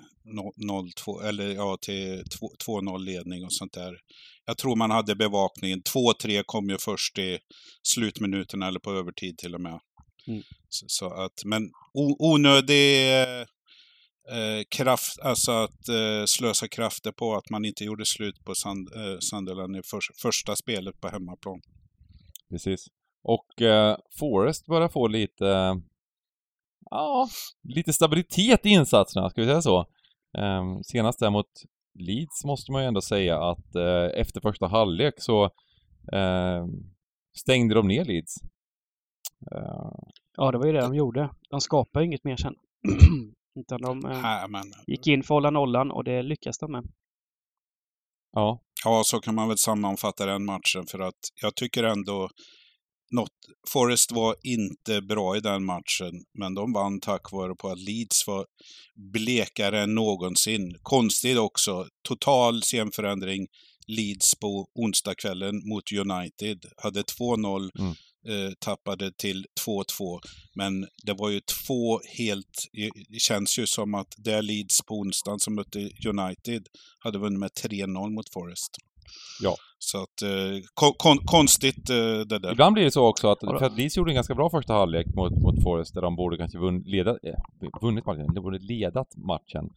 0-2, eller ja, till 2-0 ledning och sånt där. Jag tror man hade bevakningen. 2-3 kom ju först i slutminuterna eller på övertid till och med. Mm. Så, så, att, men onödig eh, kraft, alltså att eh, slösa krafter på att man inte gjorde slut på Sand, eh, Sunderland i för, första spelet på hemmaplan. Precis. Och eh, Forest börjar få lite ja, lite stabilitet i insatserna, ska vi säga så. Eh, senast där mot Leeds måste man ju ändå säga att eh, efter första halvlek så eh, stängde de ner Leeds. Eh, ja, det var ju det de gjorde. De skapade inget mer sen. Utan de äh, gick in för att hålla nollan och det lyckas de med. Ja. Ja, så kan man väl sammanfatta den matchen för att jag tycker ändå något, Forrest var inte bra i den matchen, men de vann tack vare på att Leeds var blekare än någonsin. Konstigt också, total scenförändring. Leeds på onsdagskvällen mot United. Hade 2-0, mm. eh, tappade till 2-2. Men det var ju två helt... Det känns ju som att det är Leeds på onsdagen som mötte United hade vunnit med 3-0 mot Forest. Ja. Så att, eh, kon konstigt eh, det där. Ibland blir det så också att, för att Leeds gjorde en ganska bra första halvlek mot, mot Forest där de borde kanske vunn, leda, eh, vunnit matchen, de borde ledat matchen.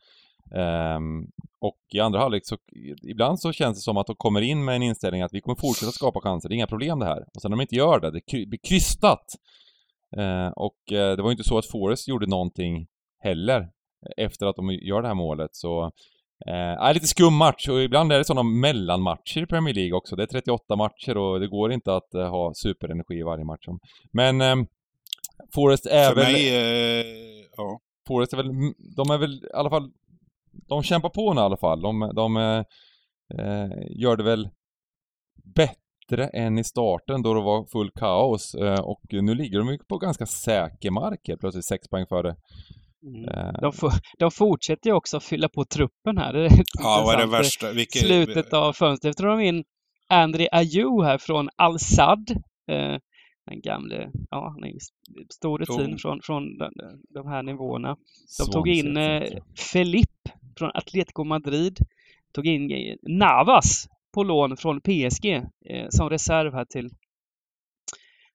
Um, och i andra halvlek så, ibland så känns det som att de kommer in med en inställning att vi kommer fortsätta skapa chanser, det är inga problem det här. Och sen när de inte gör det, det blir krystat. Uh, och uh, det var ju inte så att Forest gjorde någonting heller efter att de gör det här målet, så Eh, lite skum match och ibland är det sådana mellanmatcher i Premier League också. Det är 38 matcher och det går inte att eh, ha superenergi i varje match. Men eh, Forest är För väl... Mig, eh, ja. Forest är väl, de är väl i alla fall, de kämpar på nu i alla fall. De, de eh, gör det väl bättre än i starten då det var full kaos eh, och nu ligger de ju på ganska säker mark helt plötsligt, sex poäng före Mm. Eh. De, de fortsätter ju också att fylla på truppen här. Det är ja, vad är det värsta? Vilket... Slutet av fönstret. Tror de in André Ayew här från Al-Sad. Eh, den gamle, ja, han är stor rutin från, från de, de här nivåerna. De Svansett, tog in eh, Felipe från Atletico Madrid. Tog in eh, Navas på lån från PSG eh, som reserv här till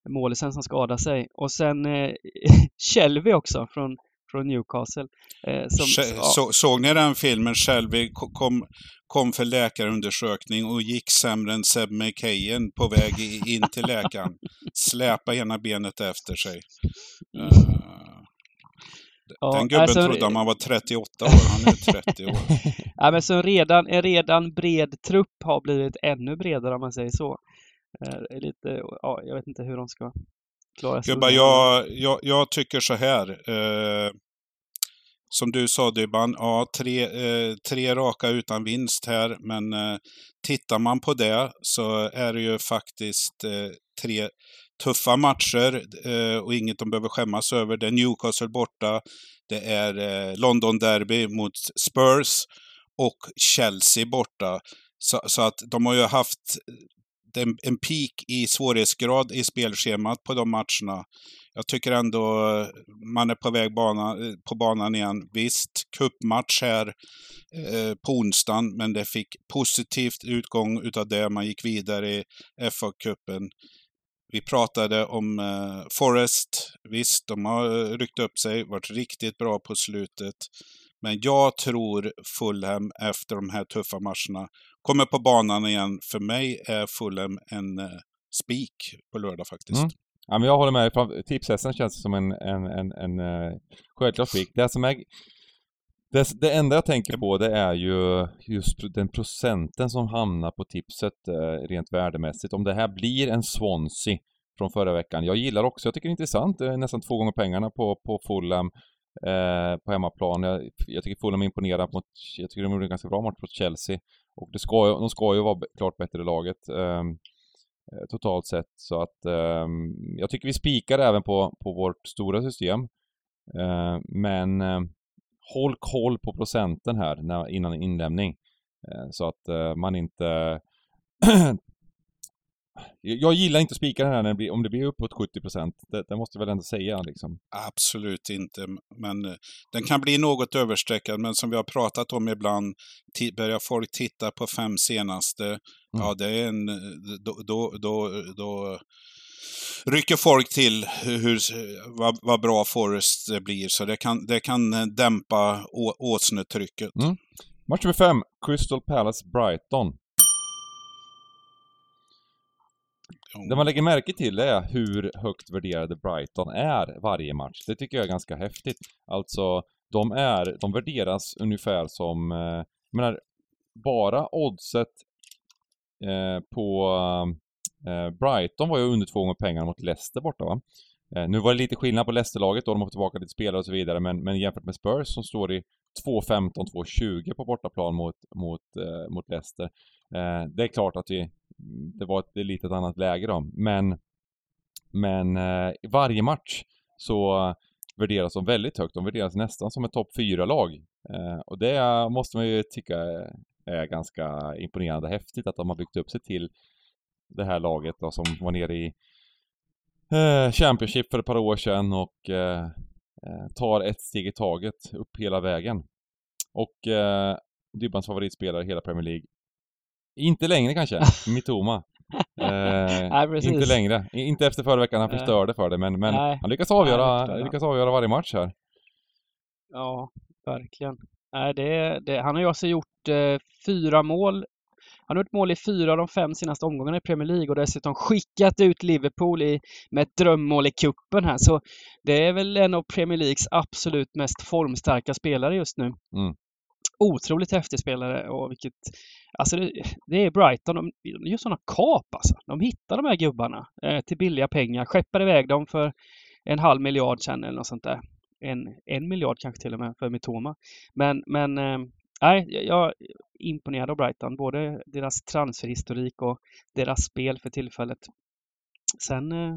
målisen som skadade sig. Och sen eh, Shelby också från från Newcastle. Eh, som, ja. så, såg ni den filmen? Shelby kom, kom för läkarundersökning och gick sämre än Seb McKayen på väg in till läkaren. Släpa ena benet efter sig. Uh, ja, den gubben alltså, trodde man var 38 år, han är 30 år. ja, men så redan, en redan bred trupp har blivit ännu bredare om man säger så. Uh, lite, ja, jag vet inte hur de ska klara sig. Jag, jag, jag tycker så här. Eh, som du sa Dybban, ja, tre, eh, tre raka utan vinst här, men eh, tittar man på det så är det ju faktiskt eh, tre tuffa matcher eh, och inget de behöver skämmas över. Det är Newcastle borta, det är eh, London Derby mot Spurs och Chelsea borta. Så, så, att de har ju haft en, en peak i svårighetsgrad i spelschemat på de matcherna. Jag tycker ändå eh, man är på väg bana, eh, på banan igen. Visst, kuppmatch här eh, på onsdagen, men det fick positivt utgång utav det. Man gick vidare i FA-cupen. Vi pratade om eh, Forest. Visst, de har eh, ryckt upp sig, varit riktigt bra på slutet. Men jag tror Fulham efter de här tuffa matcherna kommer på banan igen. För mig är Fulham en eh, spik på lördag faktiskt. Mm. Ja, men jag håller med. Tipshästen känns som en, en, en, en eh, uh, självklar spik. Det som är det, det, enda jag tänker på det är ju just den procenten som hamnar på tipset uh, rent värdemässigt. Om det här blir en Swansea från förra veckan. Jag gillar också, jag tycker det är intressant, det är nästan två gånger pengarna på, på Fulham eh, på hemmaplan. Jag, jag tycker Fulham imponerar mot, jag tycker de gjorde en ganska bra match mot Chelsea. Och det ska, de ska ju vara klart bättre laget ehm, eh, totalt sett. Så att eh, jag tycker vi spikar även på, på vårt stora system. Eh, men eh, håll koll på procenten här när, innan inlämning. Eh, så att eh, man inte... Eh, jag gillar inte att spika den här när det blir, om det blir uppåt 70 procent. Det, det, måste jag väl ändå säga liksom. Absolut inte, men eh, den kan bli något överstreckad. Men som vi har pratat om ibland, börjar folk titta på fem senaste, mm. ja det är en... Då, då, då, då rycker folk till hur, vad, vad bra Forest blir. Så det kan, det kan eh, dämpa åsnetrycket. Mm. Match nummer fem, Crystal Palace Brighton. Det man lägger märke till är hur högt värderade Brighton är varje match. Det tycker jag är ganska häftigt. Alltså, de är, de värderas ungefär som, eh, menar, bara oddset eh, på Eh, Brighton var ju under två gånger pengarna mot Leicester borta va. Eh, nu var det lite skillnad på Leicester-laget då, de har fått tillbaka lite spelare och så vidare, men, men jämfört med Spurs som står i 2.15, 2.20 på bortaplan mot, mot, eh, mot Leicester. Eh, det är klart att vi, det var ett litet annat läge då, men, men eh, varje match så värderas de väldigt högt. De värderas nästan som ett topp 4-lag. Eh, och det måste man ju tycka är ganska imponerande häftigt att de har byggt upp sig till det här laget då, som var nere i eh, Championship för ett par år sedan och eh, eh, tar ett steg i taget upp hela vägen. Och eh, Dybbans favoritspelare i hela Premier League. Inte längre kanske, Mitoma. Eh, inte längre. Inte efter förra veckan, han förstörde för det, men, men han lyckas avgöra, Nej, lyckas avgöra varje match här. Ja, verkligen. Nej, det, det, han har ju alltså gjort eh, fyra mål han har gjort mål i fyra av de fem senaste omgångarna i Premier League och dessutom skickat ut Liverpool i, med ett drömmål i kuppen här. Så det är väl en av Premier Leagues absolut mest formstarka spelare just nu. Mm. Otroligt häftig spelare och vilket... Alltså det, det är Brighton, de, de gör sådana kap alltså. De hittar de här gubbarna eh, till billiga pengar, skeppar iväg dem för en halv miljard sen eller något sånt där. En, en miljard kanske till och med för Mitoma. Men, men eh, nej, jag är imponerad av Brighton. Både deras transferhistorik och deras spel för tillfället. Sen eh,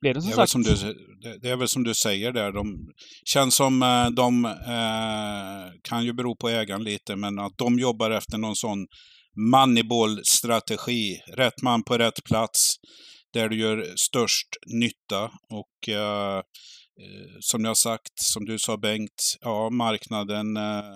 blev det som det sagt... Som du, det är väl som du säger där, de känns som eh, de eh, kan ju bero på ägaren lite, men att de jobbar efter någon sån moneyball-strategi. Rätt man på rätt plats, där du gör störst nytta. Och eh, eh som jag sagt, som du sa Bengt, ja marknaden eh,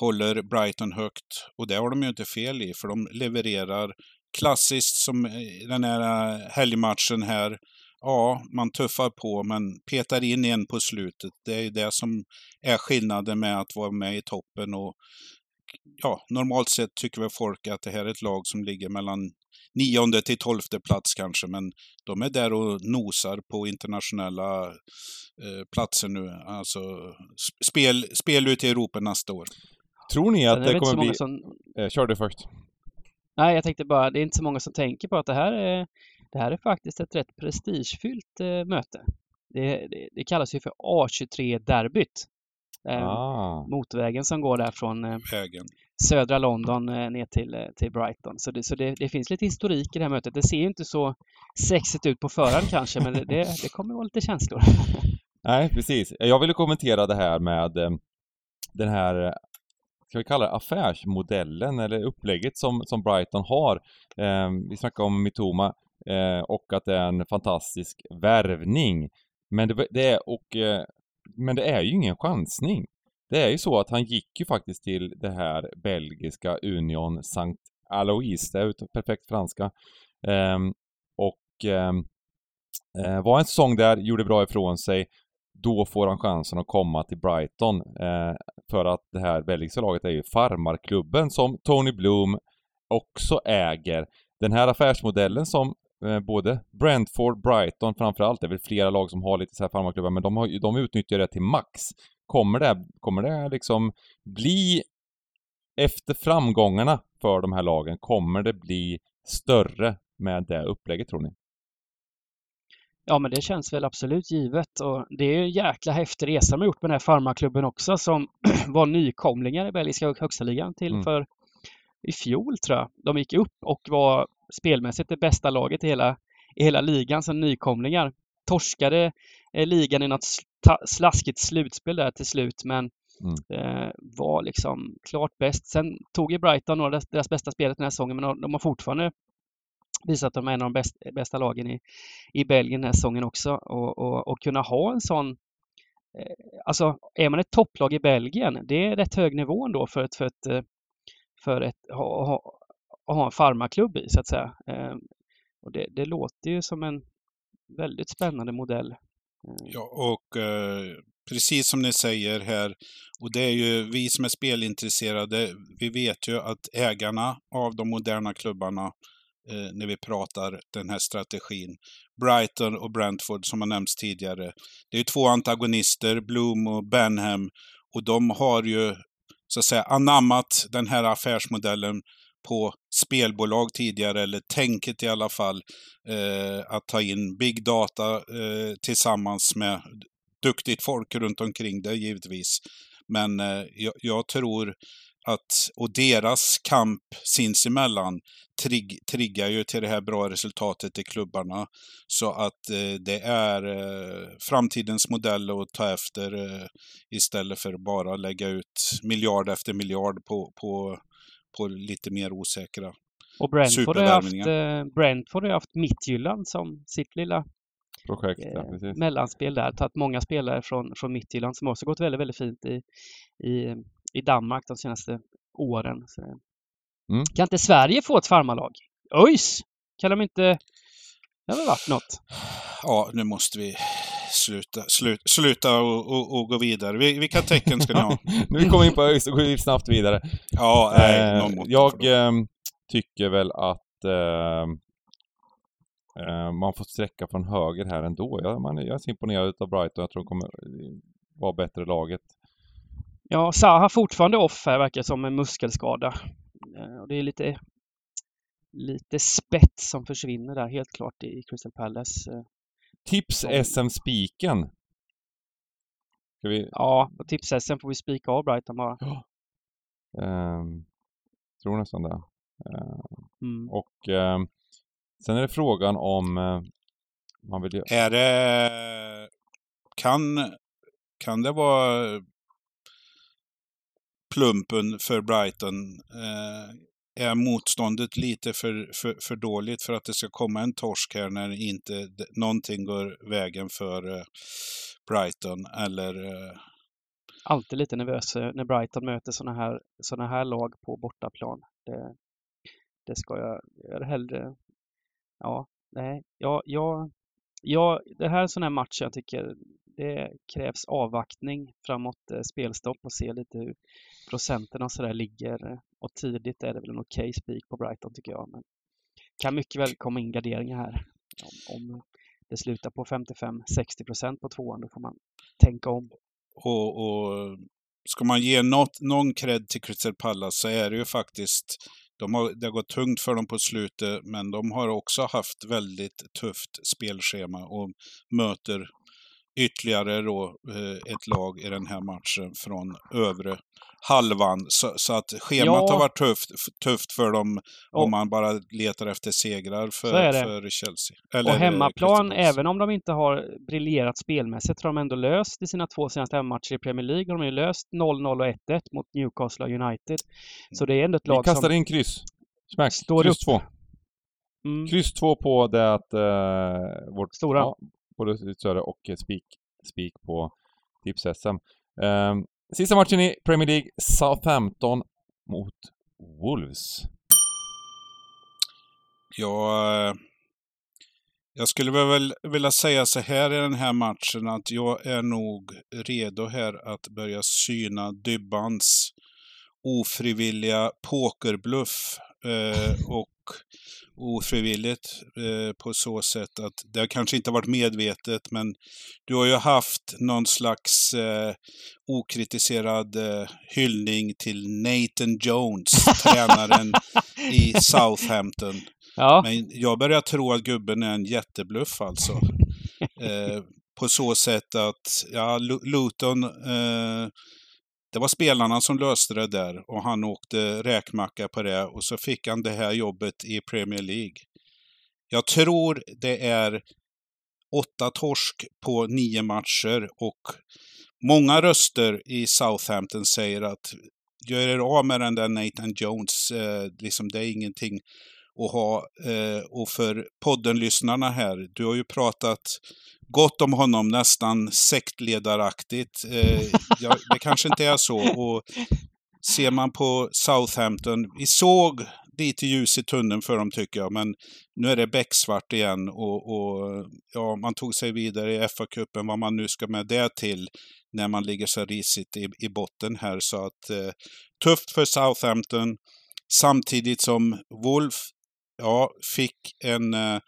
håller Brighton högt. Och det har de ju inte fel i, för de levererar klassiskt som den här eh, helgmatchen här. Ja, man tuffar på men petar in en på slutet. Det är ju det som är skillnaden med att vara med i toppen. Och ja, normalt sett tycker väl folk att det här är ett lag som ligger mellan nionde till tolfte plats kanske, men de är där och nosar på internationella eh, platser nu. Alltså spel, spel ut i Europa nästa år. Tror ni att det, det kommer bli... Som... Eh, kör du först. Nej, jag tänkte bara, det är inte så många som tänker på att det här är, det här är faktiskt ett rätt prestigefyllt eh, möte. Det, det, det, kallas ju för A23-derbyt. Eh, ah. Motvägen som går där från eh, södra London eh, ner till, eh, till Brighton. Så, det, så det, det, finns lite historik i det här mötet. Det ser ju inte så sexigt ut på förhand kanske, men det, det, kommer vara lite känslor. Nej, precis. Jag ville kommentera det här med eh, den här ska vi kalla det affärsmodellen eller upplägget som, som Brighton har. Eh, vi snackade om Mitoma eh, och att det är en fantastisk värvning. Men det, det är, och, eh, men det är ju ingen chansning. Det är ju så att han gick ju faktiskt till det här belgiska Union Saint Alois, det är perfekt franska. Eh, och ehm, eh, var en säsong där, gjorde bra ifrån sig. Då får han chansen att komma till Brighton. Eh, för att det här belgiska laget är ju farmarklubben som Tony Bloom också äger. Den här affärsmodellen som både Brentford, Brighton framförallt, det är väl flera lag som har lite så här farmarklubbar, men de, har, de utnyttjar det till max. Kommer det, kommer det liksom bli efter framgångarna för de här lagen, kommer det bli större med det upplägget tror ni? Ja, men det känns väl absolut givet och det är ju en jäkla häftig resa har gjort med den här farmaklubben också som var nykomlingar i belgiska högsta ligan till mm. för i fjol tror jag. De gick upp och var spelmässigt det bästa laget i hela, i hela ligan som nykomlingar. Torskade eh, ligan i något slaskigt slutspel där till slut men mm. eh, var liksom klart bäst. Sen tog ju Brighton några deras, deras bästa spelet den här säsongen men de har fortfarande visat att de är en av de bäst, bästa lagen i, i Belgien den här säsongen också och, och, och kunna ha en sån eh, Alltså är man ett topplag i Belgien, det är rätt hög nivå ändå för ett, för ett, för ett, ha, ha, att ha en farmaklubb i så att säga. Eh, och det, det, låter ju som en väldigt spännande modell. Ehm. Ja, och eh, precis som ni säger här, och det är ju vi som är spelintresserade, vi vet ju att ägarna av de moderna klubbarna eh, när vi pratar den här strategin. Brighton och Brentford som har nämnts tidigare. Det är två antagonister, Bloom och Benham, och de har ju så att säga anammat den här affärsmodellen på spelbolag tidigare, eller tänket i alla fall, eh, att ta in big data eh, tillsammans med duktigt folk runt omkring det givetvis. Men eh, jag, jag, tror att, och deras kamp sinsemellan trigg, triggar ju till det här bra resultatet i klubbarna. Så att eh, det är eh, framtidens modell att ta efter eh, istället för bara lägga ut miljard efter miljard på, på, på lite mer osäkra och Brentford har haft, eh, Brentford har haft Midtjylland som sitt lilla projekt. Ja, eh, mellanspel där. Tagit många spelare från, från Midtjylland som också gått väldigt, väldigt fint i, i, i Danmark de senaste åren. Så, mm. Kan inte Sverige få ett farmarlag? Ojs! Kan de inte... Det har väl varit något? Ja, nu måste vi sluta, slut, sluta och, och, och, gå vidare. Vilka tecken ska ni ha? nu kommer vi in på ÖIS och går vi snabbt vidare. Ja, nej, eh, Jag eh, tycker väl att eh, eh, man får sträcka från höger här ändå. Jag, man, jag är så imponerad av Brighton. Jag tror de kommer vara bättre laget. Ja, Zaha fortfarande off här verkar som en muskelskada. Eh, det är lite, lite spett som försvinner där helt klart i Crystal Palace. Eh. Tips SM-spiken. Vi... Ja, på tips-SM får vi spika av Brighton bara. Ja. Um, tror nästan det. Uh, mm. Och um, sen är det frågan om uh, man vill... Är det... Kan, kan det vara plumpen för Brighton. Eh, är motståndet lite för, för, för dåligt för att det ska komma en torsk här när inte någonting går vägen för eh, Brighton? Eller. Eh, Alltid lite nervös eh, när Brighton möter sådana här, såna här lag på bortaplan. Det, det ska jag, jag hellre... Ja, nej, jag, jag, jag, det här är en sån här match jag tycker det krävs avvaktning framåt spelstopp och se lite hur procenten och sådär ligger. Och tidigt är det väl en okej okay spik på Brighton tycker jag. Men kan mycket väl komma in garderingar här. Om, om det slutar på 55-60 procent på tvåan, då får man tänka om. Och, och ska man ge något, någon cred till Crystal Palace så är det ju faktiskt de har, det har gått tungt för dem på slutet, men de har också haft väldigt tufft spelschema och möter ytterligare då eh, ett lag i den här matchen från övre halvan. Så, så att schemat ja. har varit tufft, tufft för dem och, om man bara letar efter segrar för, för Chelsea. Eller och hemmaplan, även om de inte har briljerat spelmässigt, har de ändå löst i sina två senaste hemmamatcher i Premier League. De har ju löst 0-0 och 1-1 mot Newcastle och United. Så det är ändå ett lag som... Vi kastar in kryss. Smack. Står kryss 2. Mm. Kryss 2 på det att uh, vårt... Stora. Ja, både Söre och Spik, Spik på tips-SM. Um, ehm, sista matchen i Premier League, Southampton mot Wolves. Ja, eh, Jag skulle väl vilja säga så här i den här matchen att jag är nog redo här att börja syna Dybbans ofrivilliga pokerbluff och ofrivilligt eh, på så sätt att det har kanske inte varit medvetet men du har ju haft någon slags eh, okritiserad eh, hyllning till Nathan Jones, tränaren i Southampton. Ja. Men jag börjar tro att gubben är en jättebluff alltså. Eh, på så sätt att, ja, Luton eh, det var spelarna som löste det där och han åkte räkmacka på det och så fick han det här jobbet i Premier League. Jag tror det är åtta torsk på nio matcher och många röster i Southampton säger att gör er av med den där Nathan Jones, eh, liksom det är ingenting att ha. Eh, och för poddenlyssnarna här, du har ju pratat gott om honom, nästan sektledaraktigt. Eh, det kanske inte är så. Och ser man på Southampton, vi såg lite ljus i tunneln för dem tycker jag, men nu är det becksvart igen och, och ja, man tog sig vidare i FA-cupen, vad man nu ska med det till när man ligger så risigt i, i botten här. Så att eh, tufft för Southampton, samtidigt som Wolf ja, fick en eh,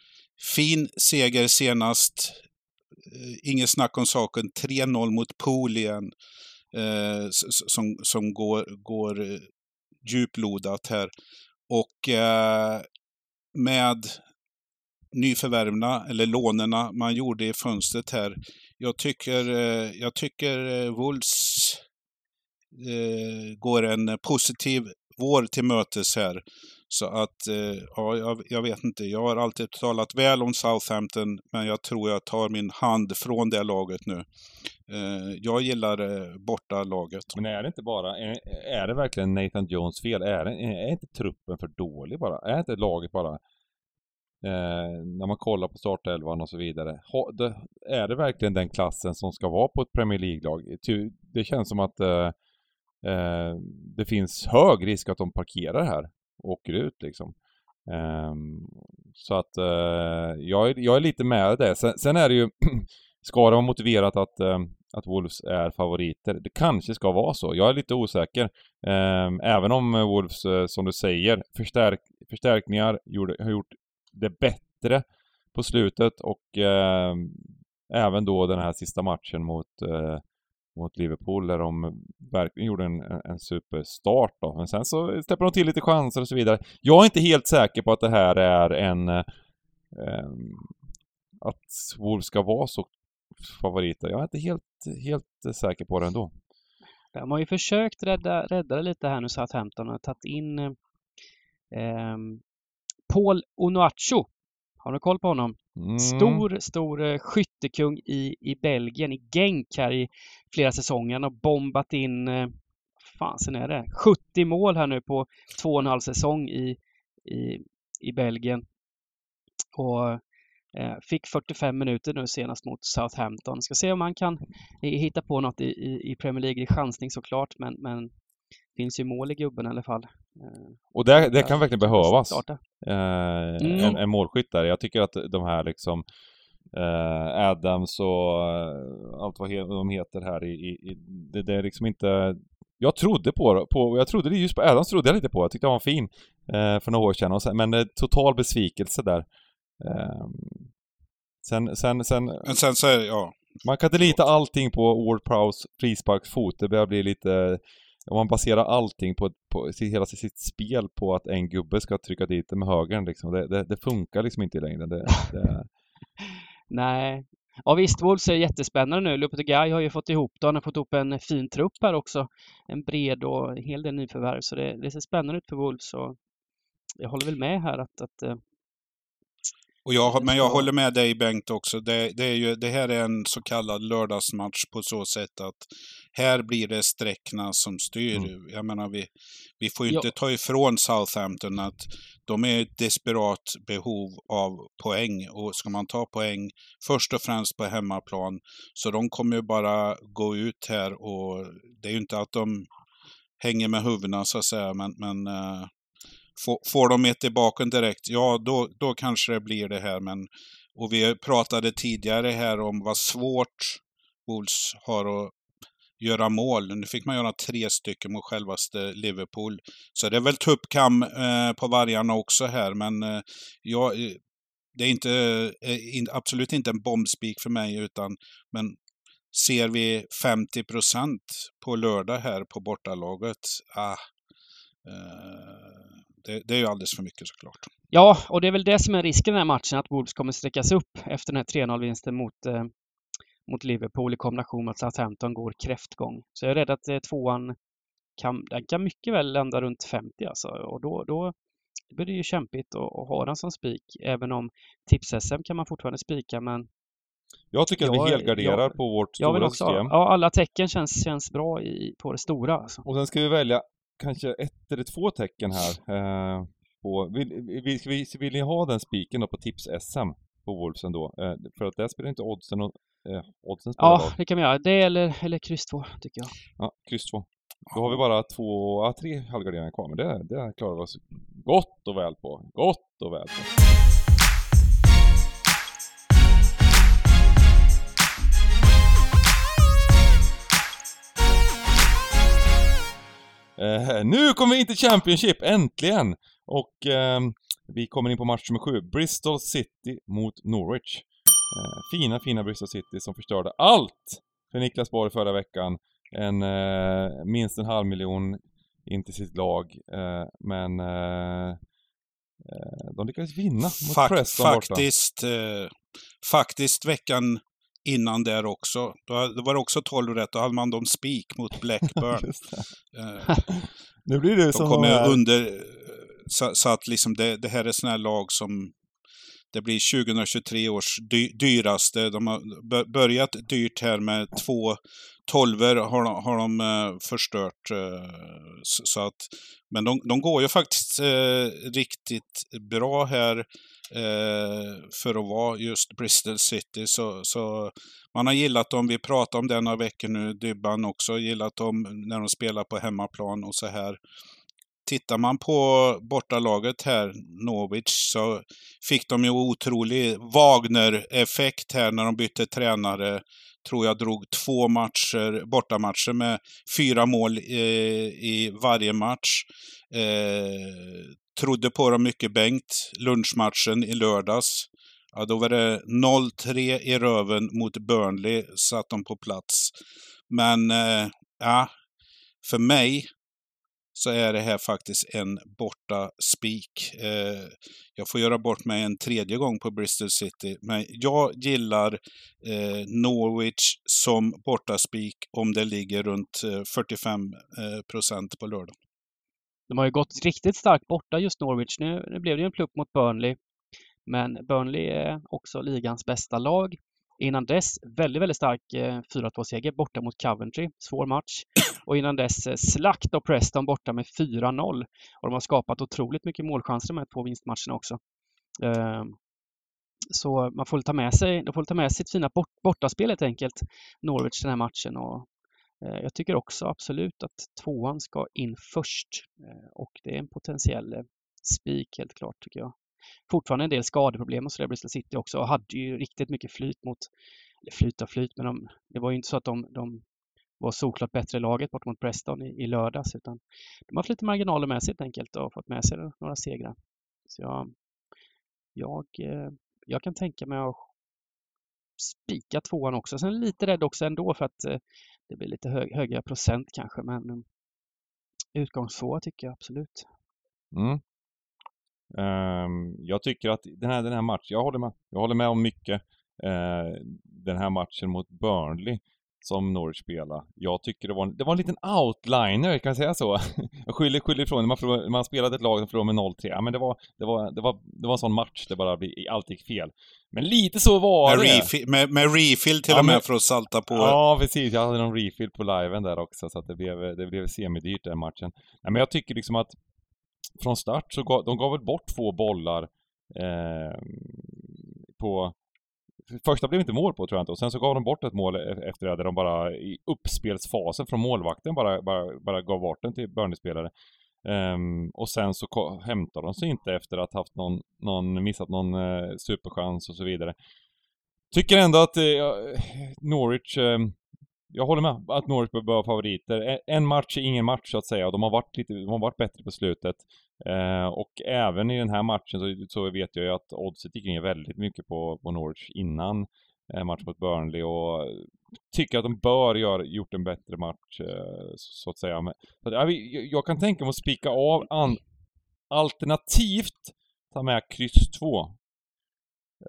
fin seger senast Eh, inget snack om saken, 3-0 mot Polien. Eh, som, som går, går eh, djuplodat här. Och eh, med nyförvärvna, eller lånerna man gjorde i fönstret här. Jag tycker, eh, jag tycker eh, Wolves eh, går en positiv vår till mötes här. Så att, eh, ja, jag, jag, vet inte. Jag har alltid talat väl om Southampton, men jag tror jag tar min hand från det laget nu. Eh, jag gillar eh, borta laget. Men är det inte bara, är, är det verkligen Nathan Jones fel? Är, det, är inte truppen för dålig bara? Är inte laget bara Eh, när man kollar på startelvan och så vidare. Ha, det, är det verkligen den klassen som ska vara på ett Premier League-lag? Det känns som att eh, eh, det finns hög risk att de parkerar här åker ut liksom. Um, så att uh, jag, är, jag är lite med det. Sen, sen är det ju, ska det vara motiverat att, um, att Wolves är favoriter? Det kanske ska vara så. Jag är lite osäker. Um, även om Wolves, uh, som du säger, förstärk, förstärkningar gjorde, har gjort det bättre på slutet och ehm, även då den här sista matchen mot mot Liverpool där de verkligen gjorde en, en superstart då. Men sen så släpper de till lite chanser och så vidare. Jag är inte helt säker på att det här är en... Eh, att Wolves ska vara så favoriter. Jag är inte helt, helt säker på det ändå. De har ju försökt rädda, rädda det lite här nu Southampton och tagit in eh, Paul Onuachu har du koll på honom? Mm. Stor, stor eh, skyttekung i, i Belgien, i Genk här i flera säsonger. Han har bombat in, eh, fasen är det, 70 mål här nu på två och en halv säsong i, i, i Belgien. Och eh, fick 45 minuter nu senast mot Southampton. Ska se om han kan hitta på något i, i, i Premier League. Det är chansning såklart, men, men finns ju mål i gubben i alla fall. Eh, och det, det kan verkligen behövas. Eh, mm. en, en målskytt där. Jag tycker att de här liksom eh, Adams och allt vad de heter här i, i, det, det, är liksom inte jag trodde på, på jag trodde just på Adams trodde jag lite på, jag tyckte han var fin eh, för några år sedan, och sen, men eh, total besvikelse där. Eh, sen, sen, sen... Men sen så, ja. Man kan inte lita allting på Ward Prowse frisparksfot, det börjar bli lite om man baserar allting på, på hela sitt spel på att en gubbe ska trycka dit det med högern liksom. Det, det, det funkar liksom inte i längden. Det, det... Nej. Ja visst, Wolves är jättespännande nu. Lopetegui har ju fått ihop det. Han har fått ihop en fin trupp här också. En bred och en hel del nyförvärv. Så det, det ser spännande ut för Wolves. Och jag håller väl med här att, att eh, och jag, men jag håller med dig Bengt också. Det, det, är ju, det här är en så kallad lördagsmatch på så sätt att här blir det sträckna som styr. Mm. Jag menar, vi, vi får ju inte ta ifrån Southampton att de är ett desperat behov av poäng. Och ska man ta poäng först och främst på hemmaplan, så de kommer ju bara gå ut här och det är ju inte att de hänger med huvudena så att säga, men, men uh, får, de ett i baken direkt, ja då, då kanske det blir det här. Men Och vi pratade tidigare här om vad svårt Wolves har att göra mål. Nu fick man göra tre stycken mot självaste Liverpool. Så det är väl tuppkam eh, på vargarna också här, men eh, jag, eh, det är inte, eh, in, absolut inte en bombspik för mig, utan men ser vi 50 procent på lördag här på bortalaget, ah, eh, det, det, är ju alldeles för mycket såklart. Ja, och det är väl det som är risken i den här matchen, att Wolves kommer sträckas upp efter den här 3-0-vinsten mot, eh, mot Liverpool i kombination med att Southampton går kräftgång. Så jag är rädd att eh, tvåan kan, den kan mycket väl landa runt 50 alltså. Och då, då blir det ju kämpigt att, att ha den som spik. Även om tips-SM kan man fortfarande spika men jag tycker att jag, vi helgarderar jag, på vårt stora också, system. Ja, alla tecken känns, känns bra i, på det stora. Alltså. Och sen ska vi välja kanske ett eller två tecken här. Eh, på, vill, vill, vill, vill ni ha den spiken då på tips-SM på Wolves ändå? Eh, för att där spelar inte oddsen och eh, oddsen Ja, dag. det kan vi göra. Det eller, eller kryss 2 tycker jag. Ja, kryss 2. Då har vi bara två, ja, tre halvgarderingar kvar, men det, det klarar vi oss gott och väl på. Gott och väl på. Eh, nu kommer vi in till Championship, äntligen! Och eh, vi kommer in på match nummer sju. Bristol City mot Norwich. Eh, fina, fina Bristol City som förstörde allt för Niklas Borg förra veckan. En, eh, minst en halv miljon in till sitt lag. Eh, men eh, de lyckades vinna mot Fak Preston Faktiskt, faktiskt veckan innan där också. Då, var det också 12 rätt. Då hade man de spik mot Blackburn. nu blir det de som kom under, så, så, att liksom det, det här är sådana lag som det blir 2023 års dy, dyraste. De har börjat dyrt här med två tolver har de, har de eh, förstört. Eh, så att, men de, de går ju faktiskt eh, riktigt bra här för att vara just Bristol City. Så, så man har gillat dem. Vi pratade om det några veckor nu. Dybban också gillat dem när de spelar på hemmaplan och så här. Tittar man på bortalaget här, Norwich, så fick de ju otrolig Wagner-effekt här när de bytte tränare. Tror jag drog två matcher, bortamatcher med fyra mål eh, i varje match. Eh, trodde på dem mycket Bengt. Lunchmatchen i lördags. Ja, då var det 0-3 i röven mot Burnley, satt de på plats. Men, eh, ja, för mig så är det här faktiskt en borta spik. Eh, jag får göra bort mig en tredje gång på Bristol City, men jag gillar eh, Norwich som borta spik om det ligger runt eh, 45 eh, procent på lördag. De har ju gått riktigt starkt borta just Norwich. Nu, nu blev det ju en plupp mot Burnley. Men Burnley är också ligans bästa lag. Innan dess väldigt, väldigt stark 4-2-seger eh, borta mot Coventry. Svår match. Och innan dess eh, slakt av Preston borta med 4-0. Och de har skapat otroligt mycket målchanser med två vinstmatcherna också. Ehm, så man får ta med sig, de får ta med sitt fina bort, bortaspel helt enkelt, Norwich den här matchen. Och eh, jag tycker också absolut att tvåan ska in först. Och det är en potentiell spik helt klart tycker jag fortfarande en del skadeproblem och sådär, Bristol City också, och hade ju riktigt mycket flyt mot, eller flyt och flyt, men de, det var ju inte så att de, de var såklart bättre laget bort mot Preston i, i lördags, utan de har haft lite marginaler med sig helt enkelt och fått med sig några segrar. Så jag, jag, eh, jag kan tänka mig att spika tvåan också. Sen lite rädd också ändå för att eh, det blir lite hög, högre procent kanske, men eh, utgångstvåa tycker jag absolut. Mm. Um, jag tycker att den här, den här matchen, jag håller med. Jag håller med om mycket. Uh, den här matchen mot Burnley som Norwich spelade. Jag tycker det var en, det var en liten outliner, kan jag säga så? Jag skyller, skyller ifrån man, förlor, man spelade ett lag som förlorade med 0-3. Ja, men det var, det, var, det, var, det var en sån match där bara allt gick fel. Men lite så var med det. Refill, med, med refill till ja, och med men, för att salta på. Ja, precis. Jag hade någon refill på liven där också, så att det blev, det blev semidyrt den matchen. Nej, men jag tycker liksom att från start så gav, de gav väl bort två bollar eh, på Första blev inte mål på tror jag inte och sen så gav de bort ett mål e-, efter det där de bara i uppspelsfasen från målvakten bara, bara, bara gav bort den till Burnley-spelare. Um, och sen så hämtar de sig inte efter att ha haft någon, någon missat någon eh, superchans och så vidare. Tycker ändå att eh, Norwich, eh, jag håller med att Norwich bör vara favoriter. En match är ingen match så att säga och de har varit lite, de har varit bättre på slutet. Eh, och även i den här matchen så, så vet jag ju att oddset gick ner väldigt mycket på, på Norwich innan eh, matchen mot Burnley och tycker att de bör göra, gjort en bättre match eh, så att säga. Men, jag, jag kan tänka mig att spika av an, alternativt ta med kryss 2.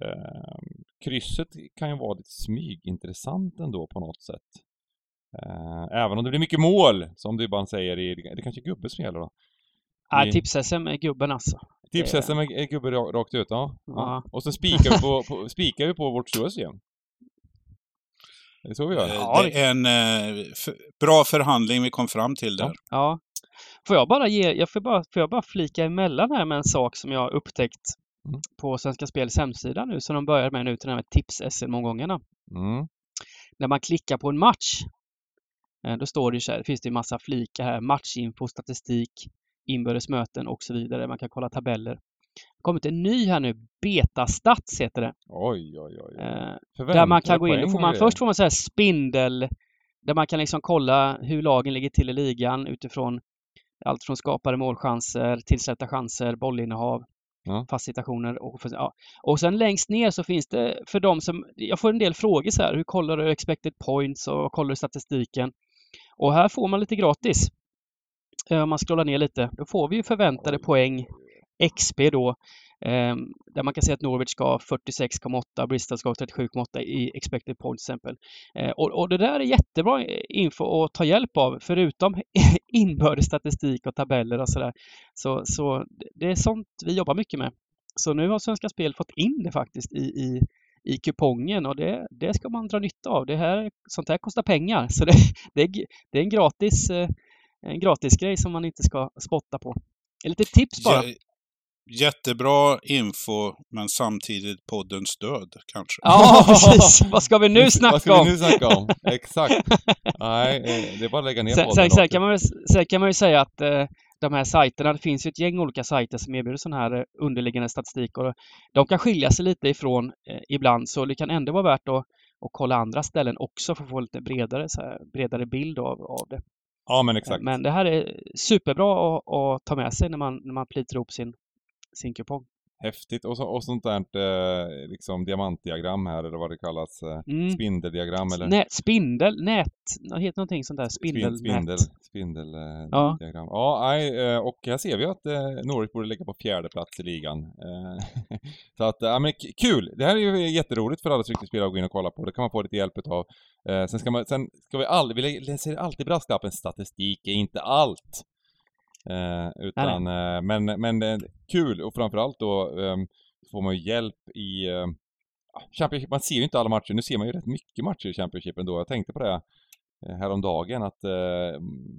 Eh, krysset kan ju vara lite smygintressant ändå på något sätt. Eh, även om det blir mycket mål, som du ibland säger, i, det kanske är gubbe som gäller då. Ja, tips-SM är gubben alltså. Tips-SM är, är gubbe rakt ut, ja. ja. Och så spikar vi på, på, spikar vi på vårt stora system. Det är så vi gör. Ja, det är en eh, bra förhandling vi kom fram till där. Ja. Får jag bara ge, jag får bara, får jag bara flika emellan här med en sak som jag har upptäckt mm. på Svenska Spels hemsida nu, som de börjar med nu till den här med tips-SM-omgångarna. Mm. När man klickar på en match, eh, då står det så här, finns det en massa flikar här, matchinfo, statistik, inbördes möten och så vidare. Man kan kolla tabeller. Det har kommit en ny här nu, Betastats heter det. Oj, oj, oj. Eh, där man kan gå in, får man, först får man så här spindel, där man kan liksom kolla hur lagen ligger till i ligan utifrån allt från skapade målchanser, tillsätta chanser, bollinnehav, ja. fast situationer och, ja. och sen längst ner så finns det för de som, jag får en del frågor så här, hur kollar du expected points och kollar du statistiken? Och här får man lite gratis. Eh, om man scrollar ner lite, då får vi ju förväntade poäng XP då ehm, där man kan se att Norwich ska 46,8, Bristol ska 37,8 i expected points till exempel. Eh, och, och, det där är jättebra info att ta hjälp av förutom inbördes statistik och tabeller och sådär. Så, så det är sånt vi jobbar mycket med. Så nu har Svenska Spel fått in det faktiskt i, i, i kupongen och det, det ska man dra nytta av. Det här, sånt här kostar pengar så det, det, det är en gratis eh, en gratisgrej som man inte ska spotta på. Ett litet tips bara. J jättebra info, men samtidigt poddens död kanske. Ja, precis. Vad ska vi nu snacka om? Vad ska vi nu snacka om? Exakt. Nej, eh, det är bara att lägga ner sen, podden. Sen, sen, kan man, sen kan man ju säga att eh, de här sajterna, det finns ju ett gäng olika sajter som erbjuder sån här eh, underliggande statistik och de kan skilja sig lite ifrån eh, ibland så det kan ändå vara värt att, att kolla andra ställen också för att få lite bredare, så här, bredare bild av, av det. Ja, men exakt. Men det här är superbra att, att ta med sig när man, när man plitar ihop sin, sin kupong. Häftigt. Och, så, och sånt där eh, liksom diamantdiagram här eller vad det kallas. Eh, mm. Spindeldiagram eller? Nät, spindel, nät, heter någonting sånt där. Spindel, spindel, spindel eh, ja. diagram. Ja, nej, eh, och här ser vi att eh, Norwich borde ligga på fjärde plats i ligan. Eh, så att, ja men kul! Det här är ju jätteroligt för alla spelare att gå in och kolla på. Det kan man få lite hjälp av. Eh, sen ska man, sen ska vi aldrig, vi läser alltid brasklappen statistik är inte allt. Eh, utan, eh, men, men eh, kul och framförallt då ehm, får man ju hjälp i eh, Championship, man ser ju inte alla matcher, nu ser man ju rätt mycket matcher i Championship ändå. Jag tänkte på det eh, häromdagen att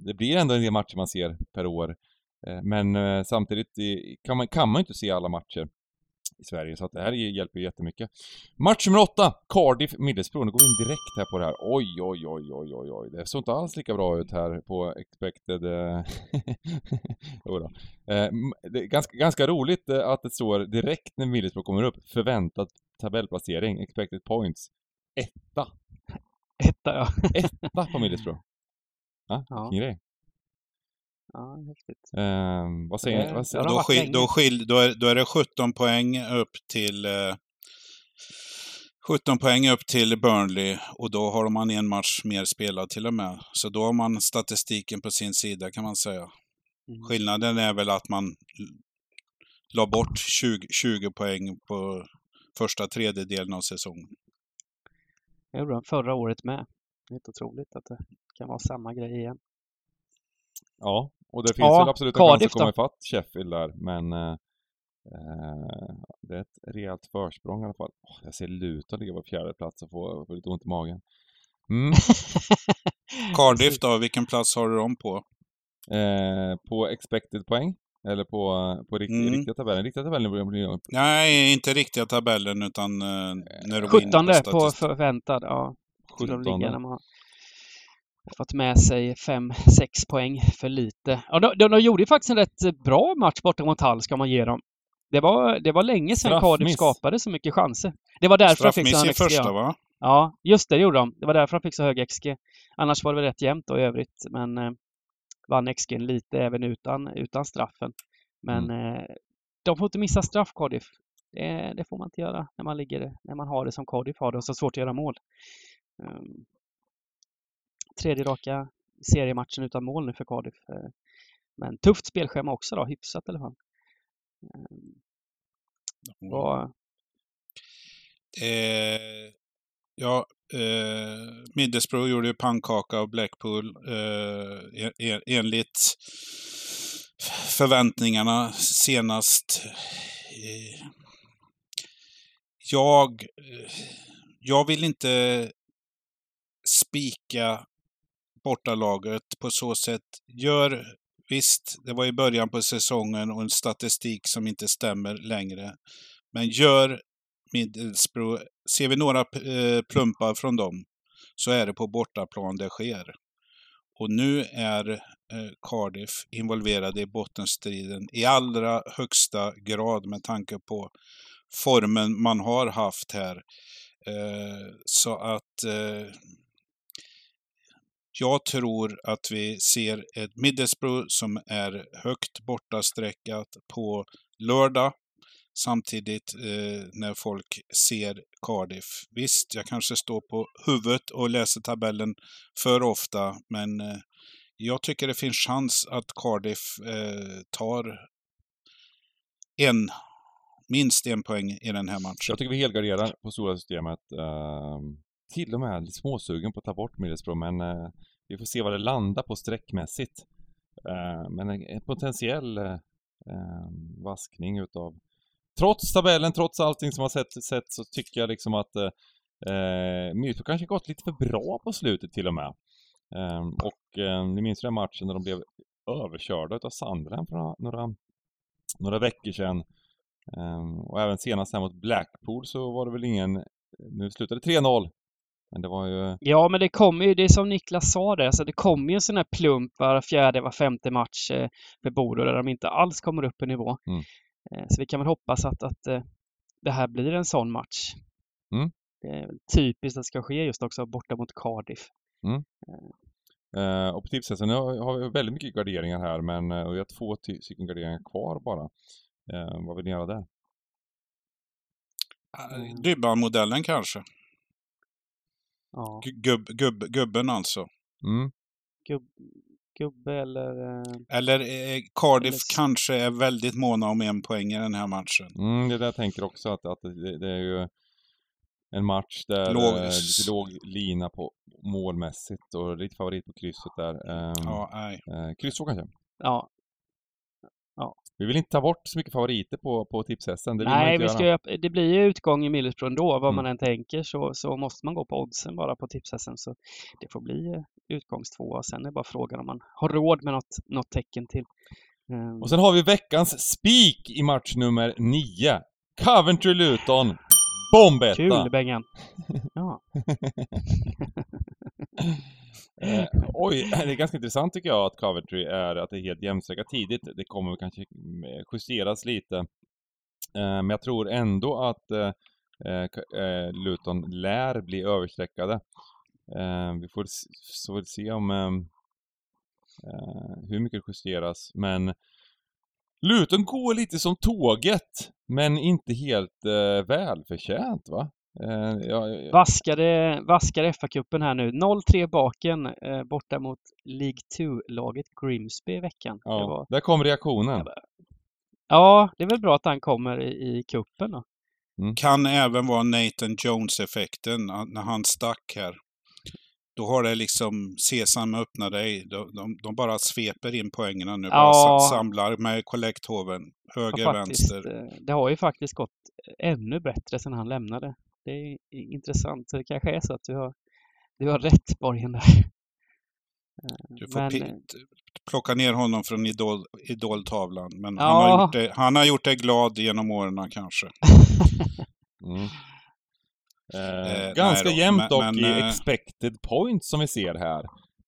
det blir ändå en del matcher man ser per år. Men samtidigt kan man, kan man inte se alla matcher i Sverige, så att det här hjälper ju jättemycket. Match nummer åtta, Cardiff Middlesbrough. Nu går vi in direkt här på det här. Oj, oj, oj, oj, oj, oj. Det såg inte alls lika bra ut här på expected... Eh, jo då. Eh, det är ganska, ganska roligt eh, att det står direkt när Middlesbrough kommer upp, förväntad tabellplacering, expected points, etta. Etta, ja. etta på Middlesbrough. Ja, ja. grej. Ja, häftigt. Um, vad säger ni? Vad säger, då, skil, då, skil, då, är, då är det 17 poäng upp till eh, 17 poäng upp till Burnley och då har man en match mer spelad till och med. Så då har man statistiken på sin sida kan man säga. Mm. Skillnaden är väl att man la bort 20, 20 poäng på första tredjedelen av säsongen. Det gjorde de förra året med. Det är helt otroligt att det kan vara samma grej igen. Ja, och det finns ja, väl absolut en chans att komma ifatt Sheffield där, men eh, eh, det är ett rejält försprång i alla fall. Oh, jag ser Luton ligga på fjärde plats och få, få lite ont i magen. Mm. Cardiff då, vilken plats har du dem på? Eh, på expected poäng? Eller på, på rikt, mm. riktiga tabellen? Riktiga tabellen blir Nej, inte riktiga tabellen utan eh, när du 17 på, på förväntad, ja. 17. Fått med sig 5-6 poäng för lite. Ja, de, de, de gjorde ju faktiskt en rätt bra match borta mot Hall, ska man ge dem. Det var, det var länge sedan Cardiff skapade så mycket chanser. Det var därför de fick så hög XG. första, va? Ja, just det, gjorde de. Det var därför de fick så hög XG. Annars var det väl rätt jämnt då i övrigt, men eh, vann XG lite även utan, utan straffen. Men mm. eh, de får inte missa straff, Cardiff. Det, det, får man inte göra när man, ligger, när man har det som Cardiff har det och så svårt att göra mål. Um, tredje raka seriematchen utan mål nu för Cardiff. Eh, men tufft spelschema också då, hyfsat i alla fall. Vad... Eh, ja, eh, Middlesbrough gjorde ju pannkaka av Blackpool eh, en, enligt förväntningarna senast. Eh, jag, jag vill inte spika bortalaget på så sätt. Gör, visst, det var i början på säsongen och en statistik som inte stämmer längre. Men gör Middlesbrough, ser vi några eh, plumpar från dem så är det på bortaplan det sker. Och nu är eh, Cardiff involverade i bottenstriden i allra högsta grad med tanke på formen man har haft här. Eh, så att jag tror att vi ser ett Middlesbrough som är högt bortasträckat på lördag. Samtidigt eh, när folk ser Cardiff. Visst, jag kanske står på huvudet och läser tabellen för ofta, men eh, jag tycker det finns chans att Cardiff eh, tar en minst en poäng i den här matchen. Jag tycker vi helgarderar på stora systemet. Uh, till och med lite småsugen på att ta bort Middlesbrough, men eh, vi får se vad det landar på sträckmässigt. Eh, men en potentiell eh, ehm, vaskning utav... Trots tabellen, trots allting som har sett, sett så tycker jag liksom att eh, eh Middlesbrough kanske gått lite för bra på slutet till och med. Ehm, och eh, ni minns den matchen när de blev överkörda utav Sandren för några, några, några veckor sedan. Um, och även senast här mot Blackpool så var det väl ingen... Nu slutade 3-0. Men det var ju... Ja, men det kommer ju, det är som Niklas sa det, alltså det kommer ju en sån här plump var fjärde, var femte match eh, för Bodo där de inte alls kommer upp i nivå. Mm. Eh, så vi kan väl hoppas att, att eh, det här blir en sån match. Mm. Det är typiskt att det ska ske just också borta mot Cardiff. Mm. Uh, och på tipset, nu har vi väldigt mycket garderingar här men uh, vi har två stycken garderingar kvar bara. Eh, vad vill ni göra där? Dybban-modellen kanske? Ja. Gubb, gubb, gubben alltså? Mm. Gubb, gubbe eller... Eh, eller eh, Cardiff eller... kanske är väldigt måna om en poäng i den här matchen. Mm, det är det jag tänker också, att, att det, det är ju en match där låg... Eh, lite låg lina på målmässigt och ditt favorit på krysset där. Eh, ja, nej. Eh, kryss kanske? Ja. Vi vill inte ta bort så mycket favoriter på, på tipshästen. Det Nej, vi ska, det blir ju utgång i Middlesbrough ändå. Vad mm. man än tänker så, så måste man gå på oddsen bara på tipshästen. Så det får bli eh, utgångstvåa. Sen är det bara frågan om man har råd med något, något tecken till. Um... Och sen har vi veckans spik i match nummer nio. Coventry-Luton. Bombetta! Kul Bengan! Ja. Eh, oj, det är ganska intressant tycker jag att Coventry är att det är helt jämnstreckat tidigt. Det kommer kanske eh, justeras lite. Eh, men jag tror ändå att eh, eh, Luton lär bli överstreckade. Eh, vi får så se om hur mycket det justeras. Men Luton går lite som tåget, men inte helt eh, välförtjänt va? Eh, ja, ja. Vaskade, vaskade FA-cupen här nu. 0-3 baken eh, borta mot League 2-laget Grimsby i veckan. Ja, var... där kom reaktionen. Ja, det är väl bra att han kommer i, i kuppen då. Mm. Kan även vara Nathan Jones-effekten när han stack här. Då har det liksom Sesam öppna dig. De, de, de, bara sveper in poängerna nu. Ja. Bara samlar med kollekthoven. Höger, ja, faktiskt, vänster. Eh, det har ju faktiskt gått ännu bättre sedan han lämnade. Det är intressant. Så det kanske är så att du har, du har rätt Borgen där. Du får men, eh, plocka ner honom från idol, idoltavlan. Men ja. han, har gjort det, han har gjort dig glad genom åren kanske. mm. Eh, eh, ganska jämnt dock men, i eh, expected points som vi ser här.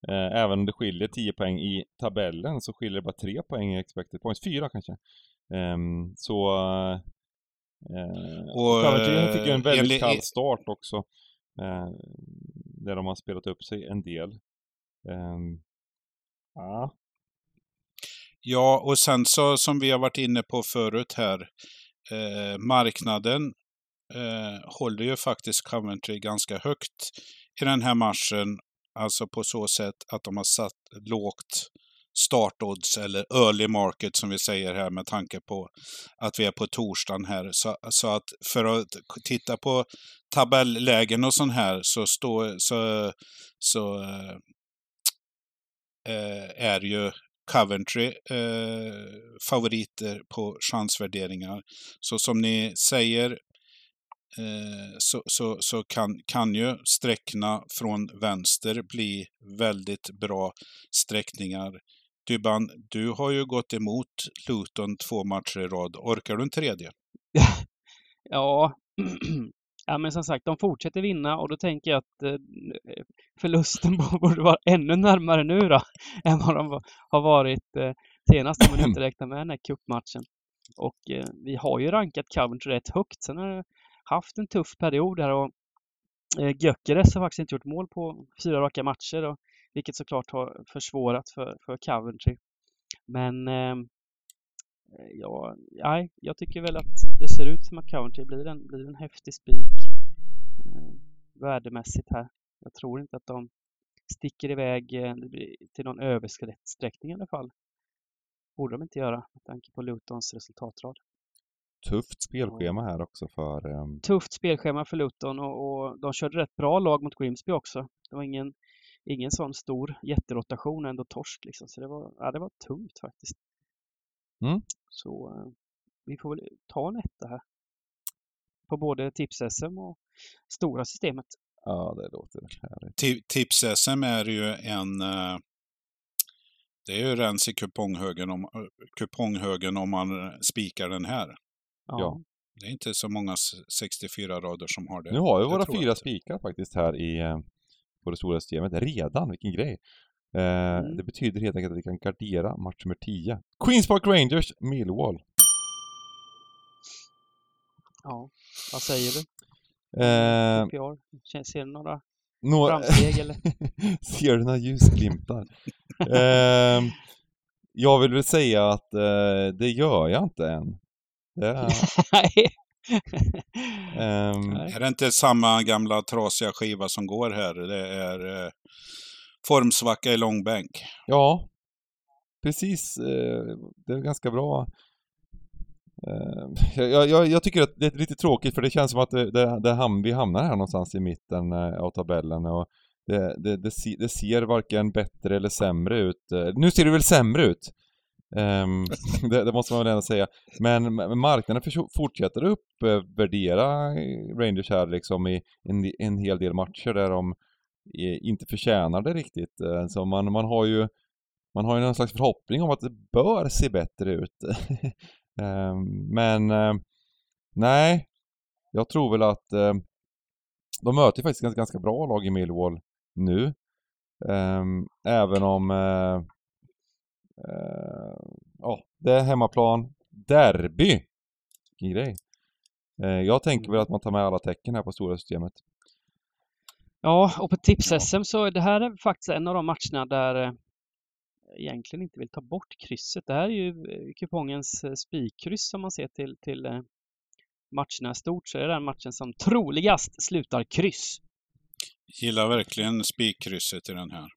Eh, även om det skiljer 10 poäng i tabellen så skiljer det bara 3 poäng i expected points, 4 kanske. Um, så... Uh, och Coventry fick ju en väldigt kall start också. Där de har spelat upp sig en del. Um, ja. Ja, och sen så som vi har varit inne på förut här, eh, marknaden eh, håller ju faktiskt Coventry ganska högt i den här matchen. Alltså på så sätt att de har satt lågt startodds eller early market som vi säger här med tanke på att vi är på torsdagen här. Så, så att för att titta på tabellägen och sånt här så, stå, så, så eh, eh, är ju Coventry eh, favoriter på chansvärderingar. Så som ni säger så, så, så kan, kan ju sträckna från vänster bli väldigt bra sträckningar. Dybban, du har ju gått emot Luton två matcher i rad. Orkar du en tredje? ja, Ja, men som sagt, de fortsätter vinna och då tänker jag att eh, förlusten borde vara ännu närmare nu då än vad de har varit eh, senast om man inte räknar med den här cupmatchen. Och eh, vi har ju rankat Coventry rätt högt. Sen har haft en tuff period här och eh, Gyökeres Gökeres har faktiskt inte gjort mål på fyra raka matcher och, vilket såklart har försvårat för, för Coventry. Men ehm, Eh, ja, nej, jag tycker väl att det ser ut som att Coventry blir en, blir en häftig spik eh, värdemässigt här. Jag tror inte att de sticker iväg eh, till någon översträckning i alla fall. Borde de inte göra med tanke på Lutons resultatrad. Tufft spelschema här också för... Um... Tufft spelschema för Luton och, och, de körde rätt bra lag mot Grimsby också. Det var ingen, ingen sån stor jätterotation, ändå torsk liksom. Så det var, ja, det var tungt faktiskt. Mm. Så eh, vi får väl ta en etta här. På både tips-SM och stora systemet. Ja, det låter härligt. Tips-SM är ju en... Eh, det är ju rens i kuponghögen om, kuponghögen om man spikar den här. Ja. ja. Det är inte så många 64 rader som har det. Nu har vi våra fyra spikar faktiskt här i eh, på det stora systemet redan. Vilken grej! Eh, mm. Det betyder helt enkelt att vi kan gardera match nummer 10. Queens Park Rangers, Millwall. Ja, vad säger du? Eh, Ser du några Nå framsteg eller? Ser du några ljusglimtar? eh, jag vill väl säga att eh, det gör jag inte än. Det är... um... Är det inte samma gamla trasiga skiva som går här? Det är eh, formsvacka i långbänk. Ja, precis. Eh, det är ganska bra. Eh, jag, jag, jag, tycker att det är lite tråkigt för det känns som att det, det, det ham, vi hamnar här någonstans i mitten eh, av tabellen och det, det, det, det ser varken bättre eller sämre ut. Nu ser det väl sämre ut. Um, det, det, måste man väl ändå säga. Men marknaden fortsätter uppvärdera eh, Rangers här liksom i en, en hel del matcher där de eh, inte förtjänar det riktigt. Eh, så man, man har ju man har ju någon slags förhoppning om att det bör se bättre ut. Ehm, men nej, jag tror väl att de möter faktiskt ganska, ganska bra lag i Millwall nu. Ehm, även om ja, det är hemmaplan. Derby! Vilken grej. Jag tänker väl att man tar med alla tecken här på stora systemet. Ja, och på tips-SM så det här är faktiskt en av de matcherna där eh, egentligen inte vill ta bort krysset. Det här är ju eh, kupongens eh, spikkryss som man ser till, till matcherna stort så är det den matchen som troligast slutar kryss. Gillar verkligen spikkrysset i den här.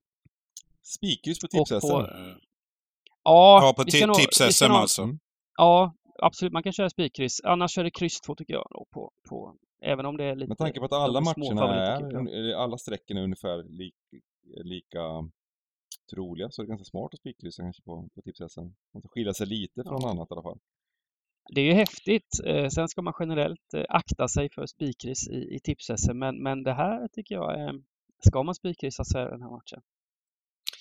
Spikkryss på tips-SM? Ja, ja, på tips-SM alltså. Ja, absolut. Man kan köra spikkryss. Annars kör det kryss 2 tycker jag då på, på Även om det är lite... Med tanke på att alla matcherna är, alla strecken är ungefär li, lika troliga så är det ganska smart att spikkryssa kanske på, på tips Man ska skilja sig lite från ja. annat i alla fall. Det är ju häftigt. Eh, sen ska man generellt eh, akta sig för spikkryss i, i tips men, men det här tycker jag är... Ska man spikkryssa så är den här matchen.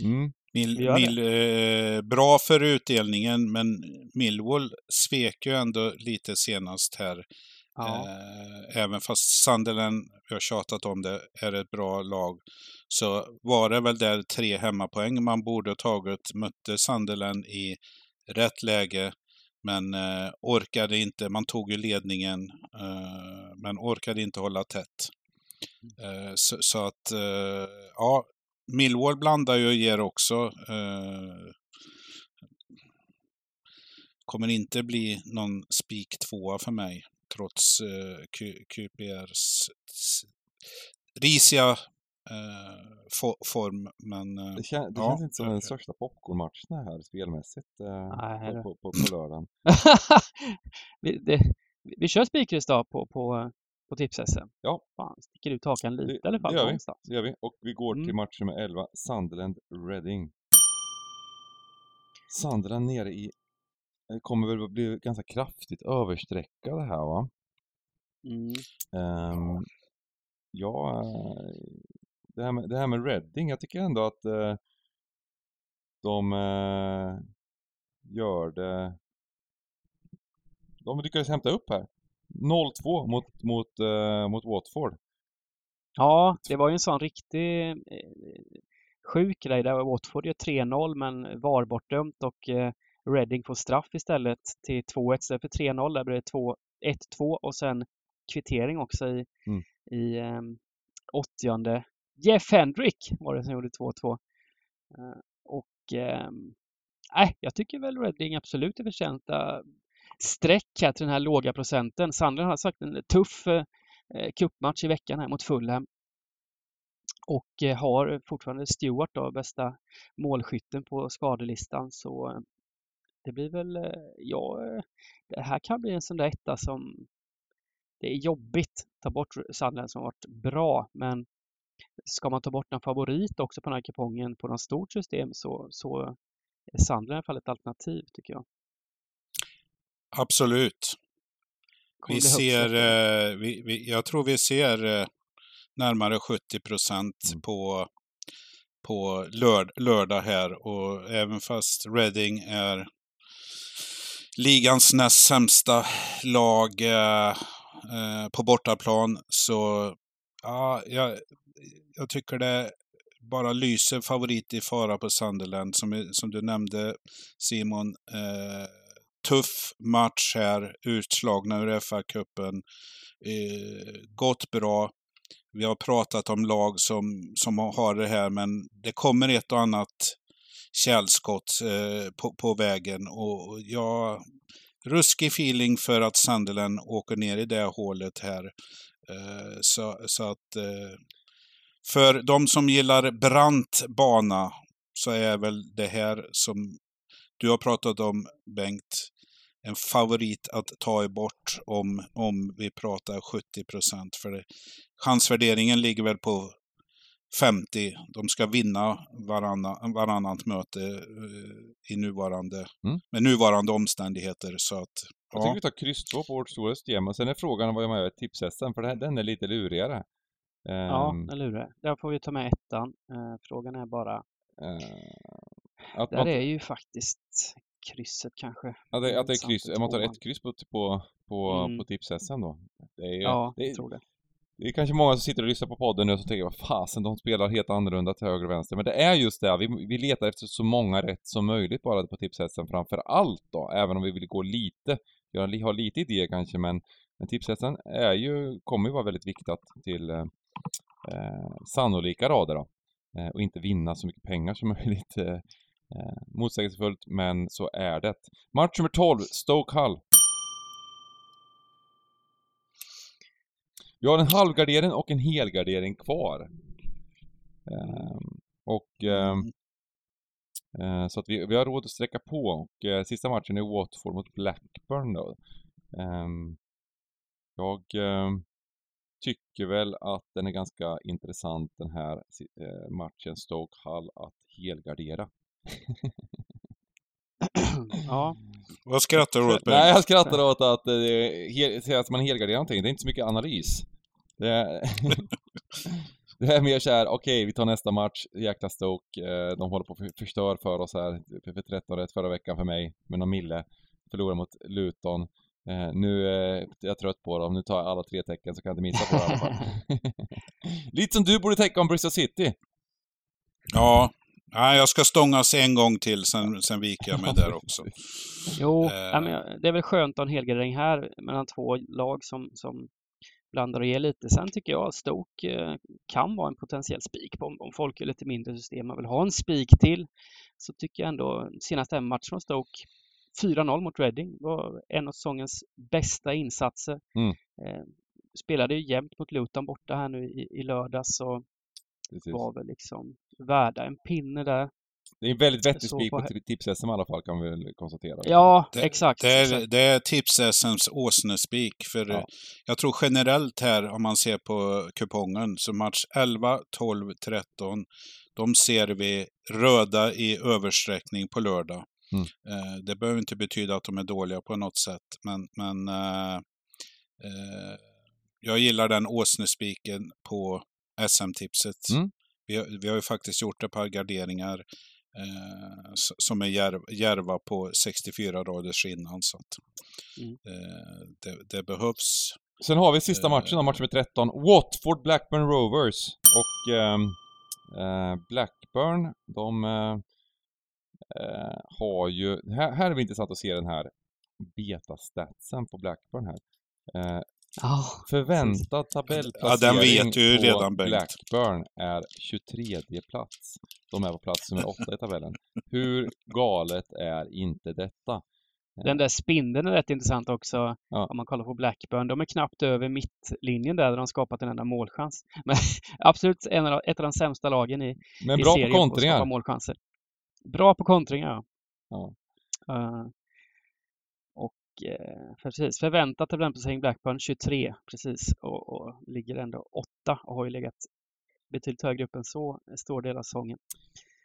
Mm. Mil, mil, eh, bra för utdelningen, men Millwall svek ju ändå lite senast här Ja. Eh, även fast Sunderland, vi har tjatat om det, är ett bra lag, så var det väl där tre hemmapoäng man borde ha tagit. Mötte Sunderland i rätt läge, men eh, orkade inte. Man tog ju ledningen, eh, men orkade inte hålla tätt. Eh, så, så, att, eh, ja, Millwall blandar ju och ger också. Eh, kommer inte bli någon spik tvåa för mig trots eh, QPRs risiga eh, for, form. Men, det, kän, det ja, känns inte som den största popcornmatchen här spelmässigt eh, på, på, på, på lördagen. vi, det, vi kör spikris då på, på, på tips-SM. Ja. Fan, sticker ut hakan lite det, i alla fall. Det gör, vi. det gör vi. Och vi går mm. till match nummer 11, Sunderland Reading. Sunderland nere i det kommer väl att bli ganska kraftigt överstreckade här va? Mm. Um, ja, det här, med, det här med Reading, jag tycker ändå att uh, de uh, gör det... De lyckades hämta upp här. 0-2 mot, mot, uh, mot Watford. Ja, det var ju en sån riktig sjuk grej där Watford gör 3-0 men var bortdömt och Reading får straff istället till 2-1 istället för 3-0. Där blir det 1-2 och sen kvittering också i, mm. i um, åttionde. Jeff Hendrick var det som gjorde 2-2. Uh, eh, och um, äh, jag tycker väl Reading absolut är förtjänta streck här till den här låga procenten. Sandler har sagt en tuff eh, eh, cupmatch i veckan här mot Fulham och eh, har fortfarande Stewart då, bästa målskytten på skadelistan. Så det blir väl, ja, det här kan bli en sån där etta som det är jobbigt att ta bort Sandland som varit bra, men ska man ta bort en favorit också på den här kupongen på något stort system så, så är Sandland i alla fall ett alternativ tycker jag. Absolut. vi ser, eh, vi, vi, jag tror vi ser eh, närmare 70 procent mm. på, på lörd, lördag här och även fast Reading är ligans näst sämsta lag eh, eh, på bortaplan. Så ja, jag, jag tycker det bara lyser favorit i fara på Sunderland. Som, som du nämnde Simon, eh, tuff match här, utslagna ur FA-cupen. Eh, gått bra. Vi har pratat om lag som, som har det här, men det kommer ett och annat källskott eh, på, på vägen. Och jag ruskig feeling för att Sunderland åker ner i det hålet här. Eh, så, så att eh, för de som gillar brant bana så är väl det här som du har pratat om Bengt, en favorit att ta bort om, om vi pratar 70 procent. För det, chansvärderingen ligger väl på 50. De ska vinna varannan, varannat möte uh, i nuvarande, mm. med nuvarande omständigheter. Så att, ja. Jag tycker vi tar kryss 2 på vårt stora system och sen är frågan vad jag med tipshästen för den är lite lurigare. Ja, ehm. den lurar. Där får vi ta med ettan. Uh, frågan är bara... Att där man... är ju faktiskt krysset kanske. Ja, det, att det är kryss. Man tar ett kryss på, på, på, mm. på tipshästen då. Det är, ja, det, jag tror det. Det är kanske många som sitter och lyssnar på podden nu och tänker vad fasen, de spelar helt annorlunda till höger och vänster. Men det är just det, vi, vi letar efter så många rätt som möjligt bara på tipshästen framför allt då, även om vi vill gå lite, jag har lite idéer kanske men, men tipshästen är ju, kommer ju vara väldigt viktigt till eh, eh, sannolika rader då. Eh, och inte vinna så mycket pengar som möjligt. Eh, eh motsägelsefullt, men så är det. Match nummer 12, Stoke Hull. Vi har en halvgardering och en helgardering kvar. Eh, och ehm, Eh, så att vi, vi har råd att sträcka på och eh, sista matchen är Watford mot Blackburn då. Ehm, jag ehm, tycker väl att den är ganska intressant den här eh, matchen Stoke Hull att helgardera ja. Vad skrattar du åt? Nej, jag skrattar åt att, eh, att man helgarderar någonting. Det är inte så mycket analys. Det är, det är mer såhär, okej okay, vi tar nästa match, jäkla Stoke, eh, de håller på att förstör för oss här, för 13 rätt förra veckan för mig, med någon mille. Förlorar mot Luton. Eh, nu är jag trött på dem, nu tar jag alla tre tecken så kan jag inte missa på det i alla fall. Lite som du borde tänka om Bristol City. Ja, Nej, jag ska stångas en gång till, sen, sen viker jag mig där också. Jo, äh, det är väl skönt att ha en helgardering här mellan två lag som, som blandar och ger lite. Sen tycker jag att Stoke eh, kan vara en potentiell spik om, om folk är lite mindre system. Man vill ha en spik till så tycker jag ändå senaste matchen från Stoke 4-0 mot Reading var en av säsongens bästa insatser. Mm. Eh, spelade ju jämnt mot Luton borta här nu i, i lördags och Precis. var väl liksom värda en pinne där. Det är en väldigt vettig spik på, på tips-SM i alla fall kan vi väl konstatera. Ja, det, exakt. Det är, det är tips-SMs åsnespik. För ja. jag tror generellt här, om man ser på kupongen, så match 11, 12, 13, de ser vi röda i översträckning på lördag. Mm. Eh, det behöver inte betyda att de är dåliga på något sätt, men, men eh, eh, jag gillar den åsnespiken på SM-tipset. Mm. Vi, vi, har ju faktiskt gjort ett par garderingar eh, som är järv, järva på 64 raders innan. Så att, mm. eh, det, det, behövs. Sen har vi sista matchen, match med 13. Watford Blackburn Rovers. Och ehm, eh, Blackburn, de eh, eh, har ju... Här, här är det intressant att se den här betastatsen på Blackburn här. Oh, Förväntad tabellplacering ja, den vet ju redan, Bengt. Blackburn är 23 plats. De är på plats nummer 8 i tabellen. Hur galet är inte detta? Den där spindeln är rätt intressant också ja. om man kollar på Blackburn. De är knappt över mittlinjen där, där de skapat en enda målchans. Men absolut en av, ett av de sämsta lagen i, Men bra i serien på kontringar. på att målchanser. Bra på kontringar, ja. Uh, Eh, precis, förväntat tabellplacering Blackburn 23 precis och, och, ligger ändå 8 och har ju legat betydligt högre upp än så stor del av säsongen.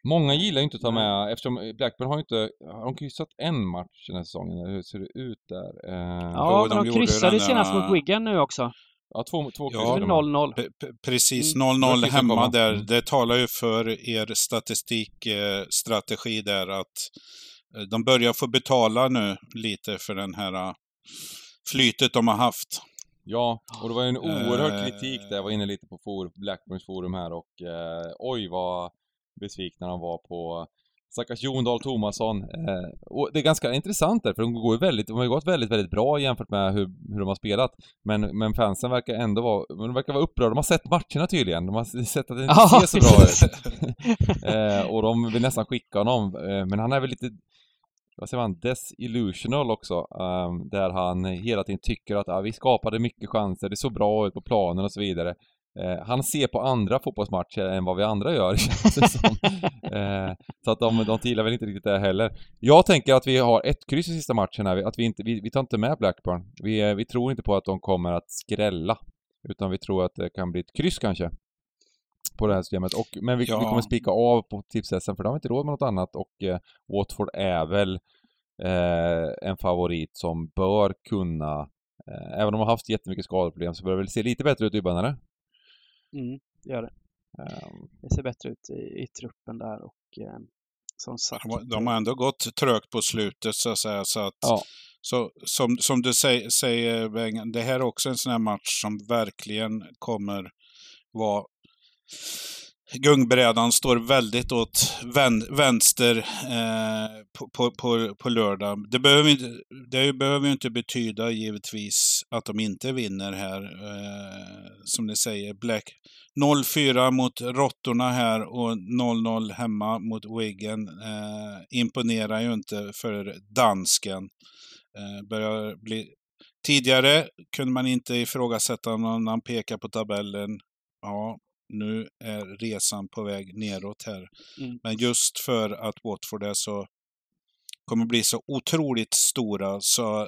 Många gillar ju inte att ta med, eftersom Blackburn har ju inte, har de kryssat en match den här säsongen, hur ser det ut där? Eh, ja, men de, de kryssade senast mot Wigan nu också. Ja, två, två ja, 0-0. Precis, 0-0 mm. hemma där. Mm. Det talar ju för er statistikstrategi eh, där att Eh, de börjar få betala nu lite för den här eh, flytet de har haft. Ja, och det var ju en oerhörd kritik där. Jag var inne lite på for, Blackburns forum här och eh, oj vad besvikna de var på stackars Jon Dahl Tomasson. Eh, och det är ganska intressant där, för de går väldigt, de har ju gått väldigt, väldigt bra jämfört med hur, hur de har spelat. Men, men fansen verkar ändå vara, de verkar vara upprörda. De har sett matcherna tydligen. De har sett att det inte ser så bra ut. eh, och de vill nästan skicka honom. Eh, men han är väl lite vad säger man, desillusional också. Um, där han hela tiden tycker att ah, vi skapade mycket chanser, det såg bra ut på planen och så vidare. Uh, han ser på andra fotbollsmatcher än vad vi andra gör, känns det som. uh, så att de, de gillar väl inte riktigt det heller. Jag tänker att vi har ett kryss i sista matchen här, att vi inte, vi, vi tar inte med Blackburn. Vi, eh, vi tror inte på att de kommer att skrälla. Utan vi tror att det kan bli ett kryss kanske på det här systemet. Och, men vi, ja. vi kommer spika av på tipsessen för de har inte råd med något annat och eh, Watford är väl eh, en favorit som bör kunna, eh, även om de har haft jättemycket skadeproblem så bör det väl se lite bättre ut i Dybban, eller? Mm, det gör det. Um, det ser bättre ut i, i truppen där och eh, som sagt. De har ändå gått trögt på slutet så att säga. Så att, ja. Så, som, som du säger, säger Bengen, det här är också en sån här match som verkligen kommer vara gungbrädan står väldigt åt vän, vänster eh, på, på, på, på, lördag. Det behöver, inte, det behöver inte betyda givetvis att de inte vinner här. Eh, som ni säger, Black 0-4 mot Råttorna här och 0-0 hemma mot Wiggen. Eh, imponerar ju inte för dansken. Eh, börjar bli... Tidigare kunde man inte ifrågasätta någon när han pekar på tabellen. Ja, nu är resan på väg neråt här. Mm. Men just för att Watford är så kommer bli så otroligt stora så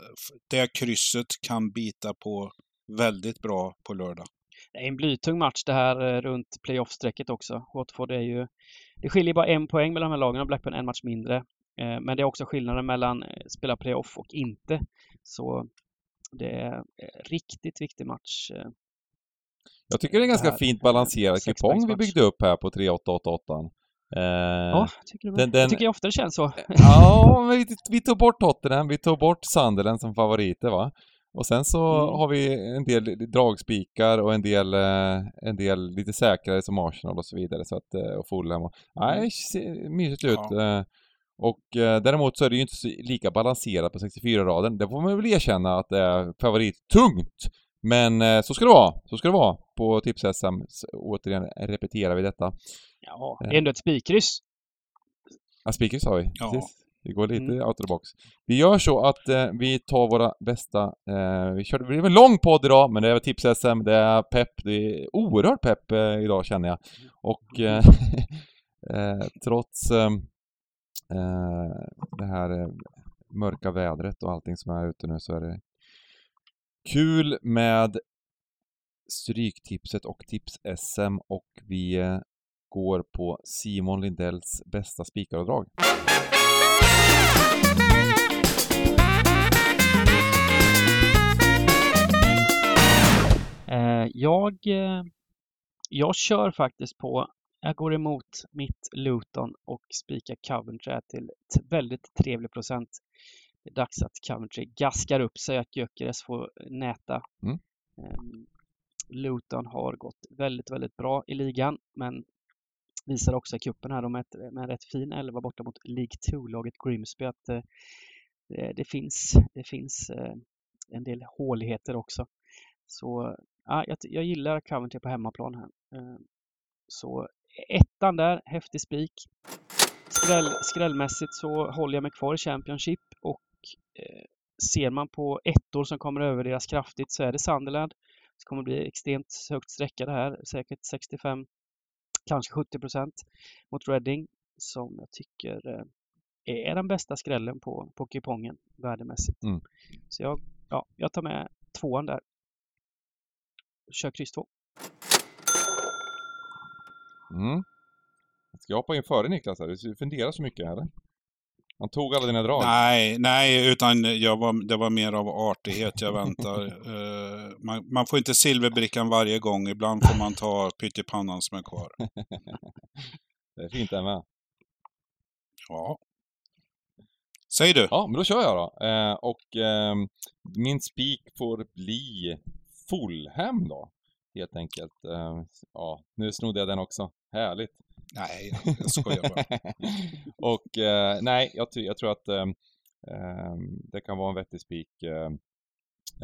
det krysset kan bita på väldigt bra på lördag. Det är en blytung match det här eh, runt playoff-strecket också. Watford är ju... Det skiljer bara en poäng mellan de här lagen och Blackburn en match mindre. Eh, men det är också skillnaden mellan eh, spela playoff och inte. Så det är en riktigt viktig match jag tycker det är en ganska fint balanserad kupong vi byggde upp här på 3888. Uh, ja, tycker du den, den, jag tycker jag ofta det känns så. ja, vi, vi tog bort Tottenham, vi tog bort Sunderland som favoriter va. Och sen så mm. har vi en del dragspikar och en del, eh, en del lite säkrare som Arsenal och så vidare. Så att, eh, och Fulham och... Nej, mm. ser mysigt ut. Ja. Eh, och däremot så är det ju inte lika balanserat på 64-raden. Det får man väl erkänna att det är favorittungt. Men så ska det vara. Så ska det vara på Tips-SM. Återigen repeterar vi detta. Ja, det är ändå ett spikkryss. Ja, spikkryss har vi. Ja. Precis. Vi går lite mm. out of the box. Vi gör så att eh, vi tar våra bästa... Eh, vi körde, det blev en lång podd idag, men det är tips-SM, det är pepp, det är oerhört pepp eh, idag känner jag. Och eh, eh, trots eh, det här mörka vädret och allting som är ute nu så är det kul med Stryktipset och Tips-SM och vi eh, går på Simon Lindells bästa spikaravdrag. Eh, jag, eh, jag kör faktiskt på, jag går emot mitt Luton och spikar Coventry till väldigt trevlig procent. Det är dags att Coventry gaskar upp sig, att Gyökeres får näta. Mm. Ehm, Luton har gått väldigt, väldigt bra i ligan, men visar också i cupen här med, ett, med en rätt fin 11 borta mot League 2-laget Grimsby att eh, det, det, finns, det finns eh, en del håligheter också. Så ja, jag, jag gillar Coventry på hemmaplan här. Eh, så ettan där, häftig spik. Skräll, skrällmässigt så håller jag mig kvar i Championship och eh, ser man på ettor som kommer övervärderas kraftigt så är det Sunderland. Det kommer bli extremt högt sträckade här, säkert 65 kanske 70% mot Reading som jag tycker eh, är den bästa skrällen på, på kupongen värdemässigt. Mm. Så jag, ja, jag tar med tvåan där. Kör kryss två. Mm. Ska jag hoppa in före Niklas här? Du funderar så mycket eller? Han tog alla dina drag? Nej, nej, utan jag var, det var mer av artighet jag väntar. uh, man, man, får inte silverbrickan varje gång, ibland får man ta pyttipannan som är kvar. det är fint det med. Ja. Säg du. Ja, men då kör jag då. Uh, och uh, min spik får bli Fulham då. Helt enkelt. ja, nu snodde jag den också. Härligt. Nej, jag skojar bara. och eh, nej, jag, jag, tror att eh, det kan vara en vettig spik. Eh,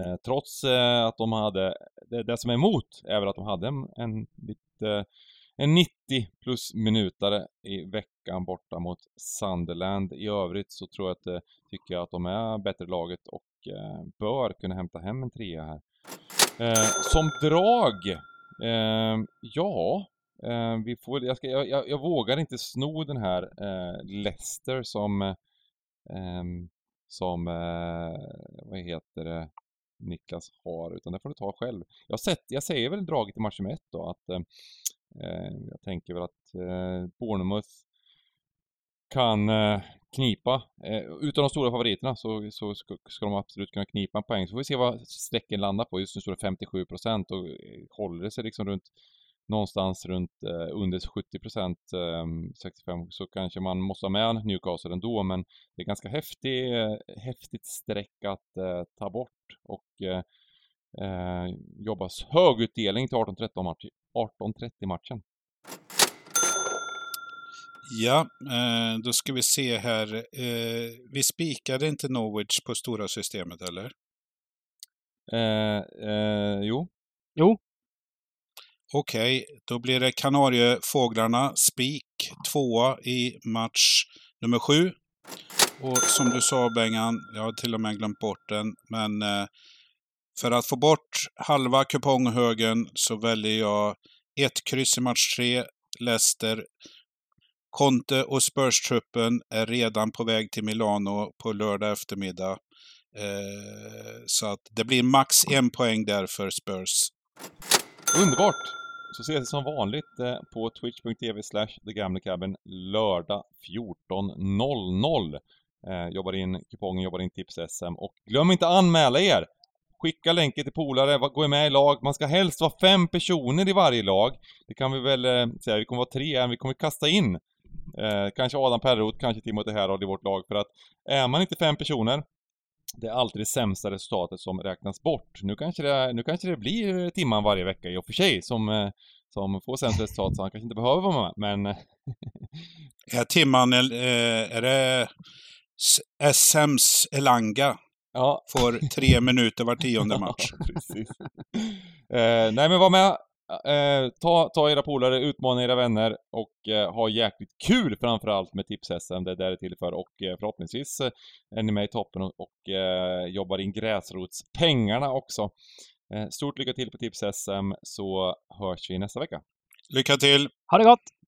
eh trots eh, att de hade, det, det, som är emot är väl att de hade en, en, lite, en 90 plus minutare i veckan borta mot Sunderland. I övrigt så tror jag att, eh, tycker jag att de är bättre laget och bör kunna hämta hem en trea här. som drag, ja, Eh, vi får, jag, ska, jag, jag, jag, vågar inte sno den här eh, Leicester som, eh, som, eh, vad heter det, Niklas har, utan det får du ta själv. Jag, sett, jag säger väl draget i match nummer ett då, att eh, eh, jag tänker väl att eh, Bournemouth kan eh, knipa. Eh, utan de stora favoriterna så, så ska, ska, de absolut kunna knipa en poäng. Så får vi se vad strecken landar på. Just nu står det 57 procent och eh, håller det sig liksom runt någonstans runt eh, under 70 procent, eh, 65, så kanske man måste ha med Newcastle ändå, men det är ganska häftig, eh, häftigt streck att eh, ta bort och eh, eh, jobbas högutdelning till 18-13 match, 18-30 matchen. Ja, eh, då ska vi se här. Eh, vi spikade inte Norwich på stora systemet, eller? jo. Jo, Okej, okay, då blir det Kanariefåglarna spik tvåa i match nummer sju. Och som du sa Bengan, jag har till och med glömt bort den, men eh, för att få bort halva kuponghögen så väljer jag ett kryss i match tre, Leicester. Conte och Spurs-truppen är redan på väg till Milano på lördag eftermiddag. Eh, så att det blir max en poäng där för Spurs. Underbart! Så ses vi som vanligt eh, på twitch.tv slash thegamlecabin lördag 14.00. Eh, jobbar in kupongen, jobbar in tips-SM och glöm inte anmäla er! Skicka länken till polare, gå med i lag. Man ska helst vara fem personer i varje lag. Det kan vi väl eh, säga, vi kommer vara tre, vi kommer kasta in Eh, kanske Adam Perroth, kanske Timothy Herald i vårt lag för att är man inte fem personer det är alltid det sämsta resultatet som räknas bort. Nu kanske det, nu kanske det blir Timman varje vecka i och för sig som, eh, som får sämst resultat så han kanske inte behöver vara med, men... är Timman, är, är det SMs Elanga? Ja. Får tre minuter var tionde match. Ja, precis. Eh, nej men var med, eh, ta, ta era polare, utmana era vänner och eh, ha jäkligt kul framförallt med Tips-SM, det är där det är till för och eh, förhoppningsvis eh, är ni med i toppen och, och eh, jobbar in gräsrotspengarna också. stort lycka till på Tips-SM så hörs vi nästa vecka. Lycka till! Ha det gott!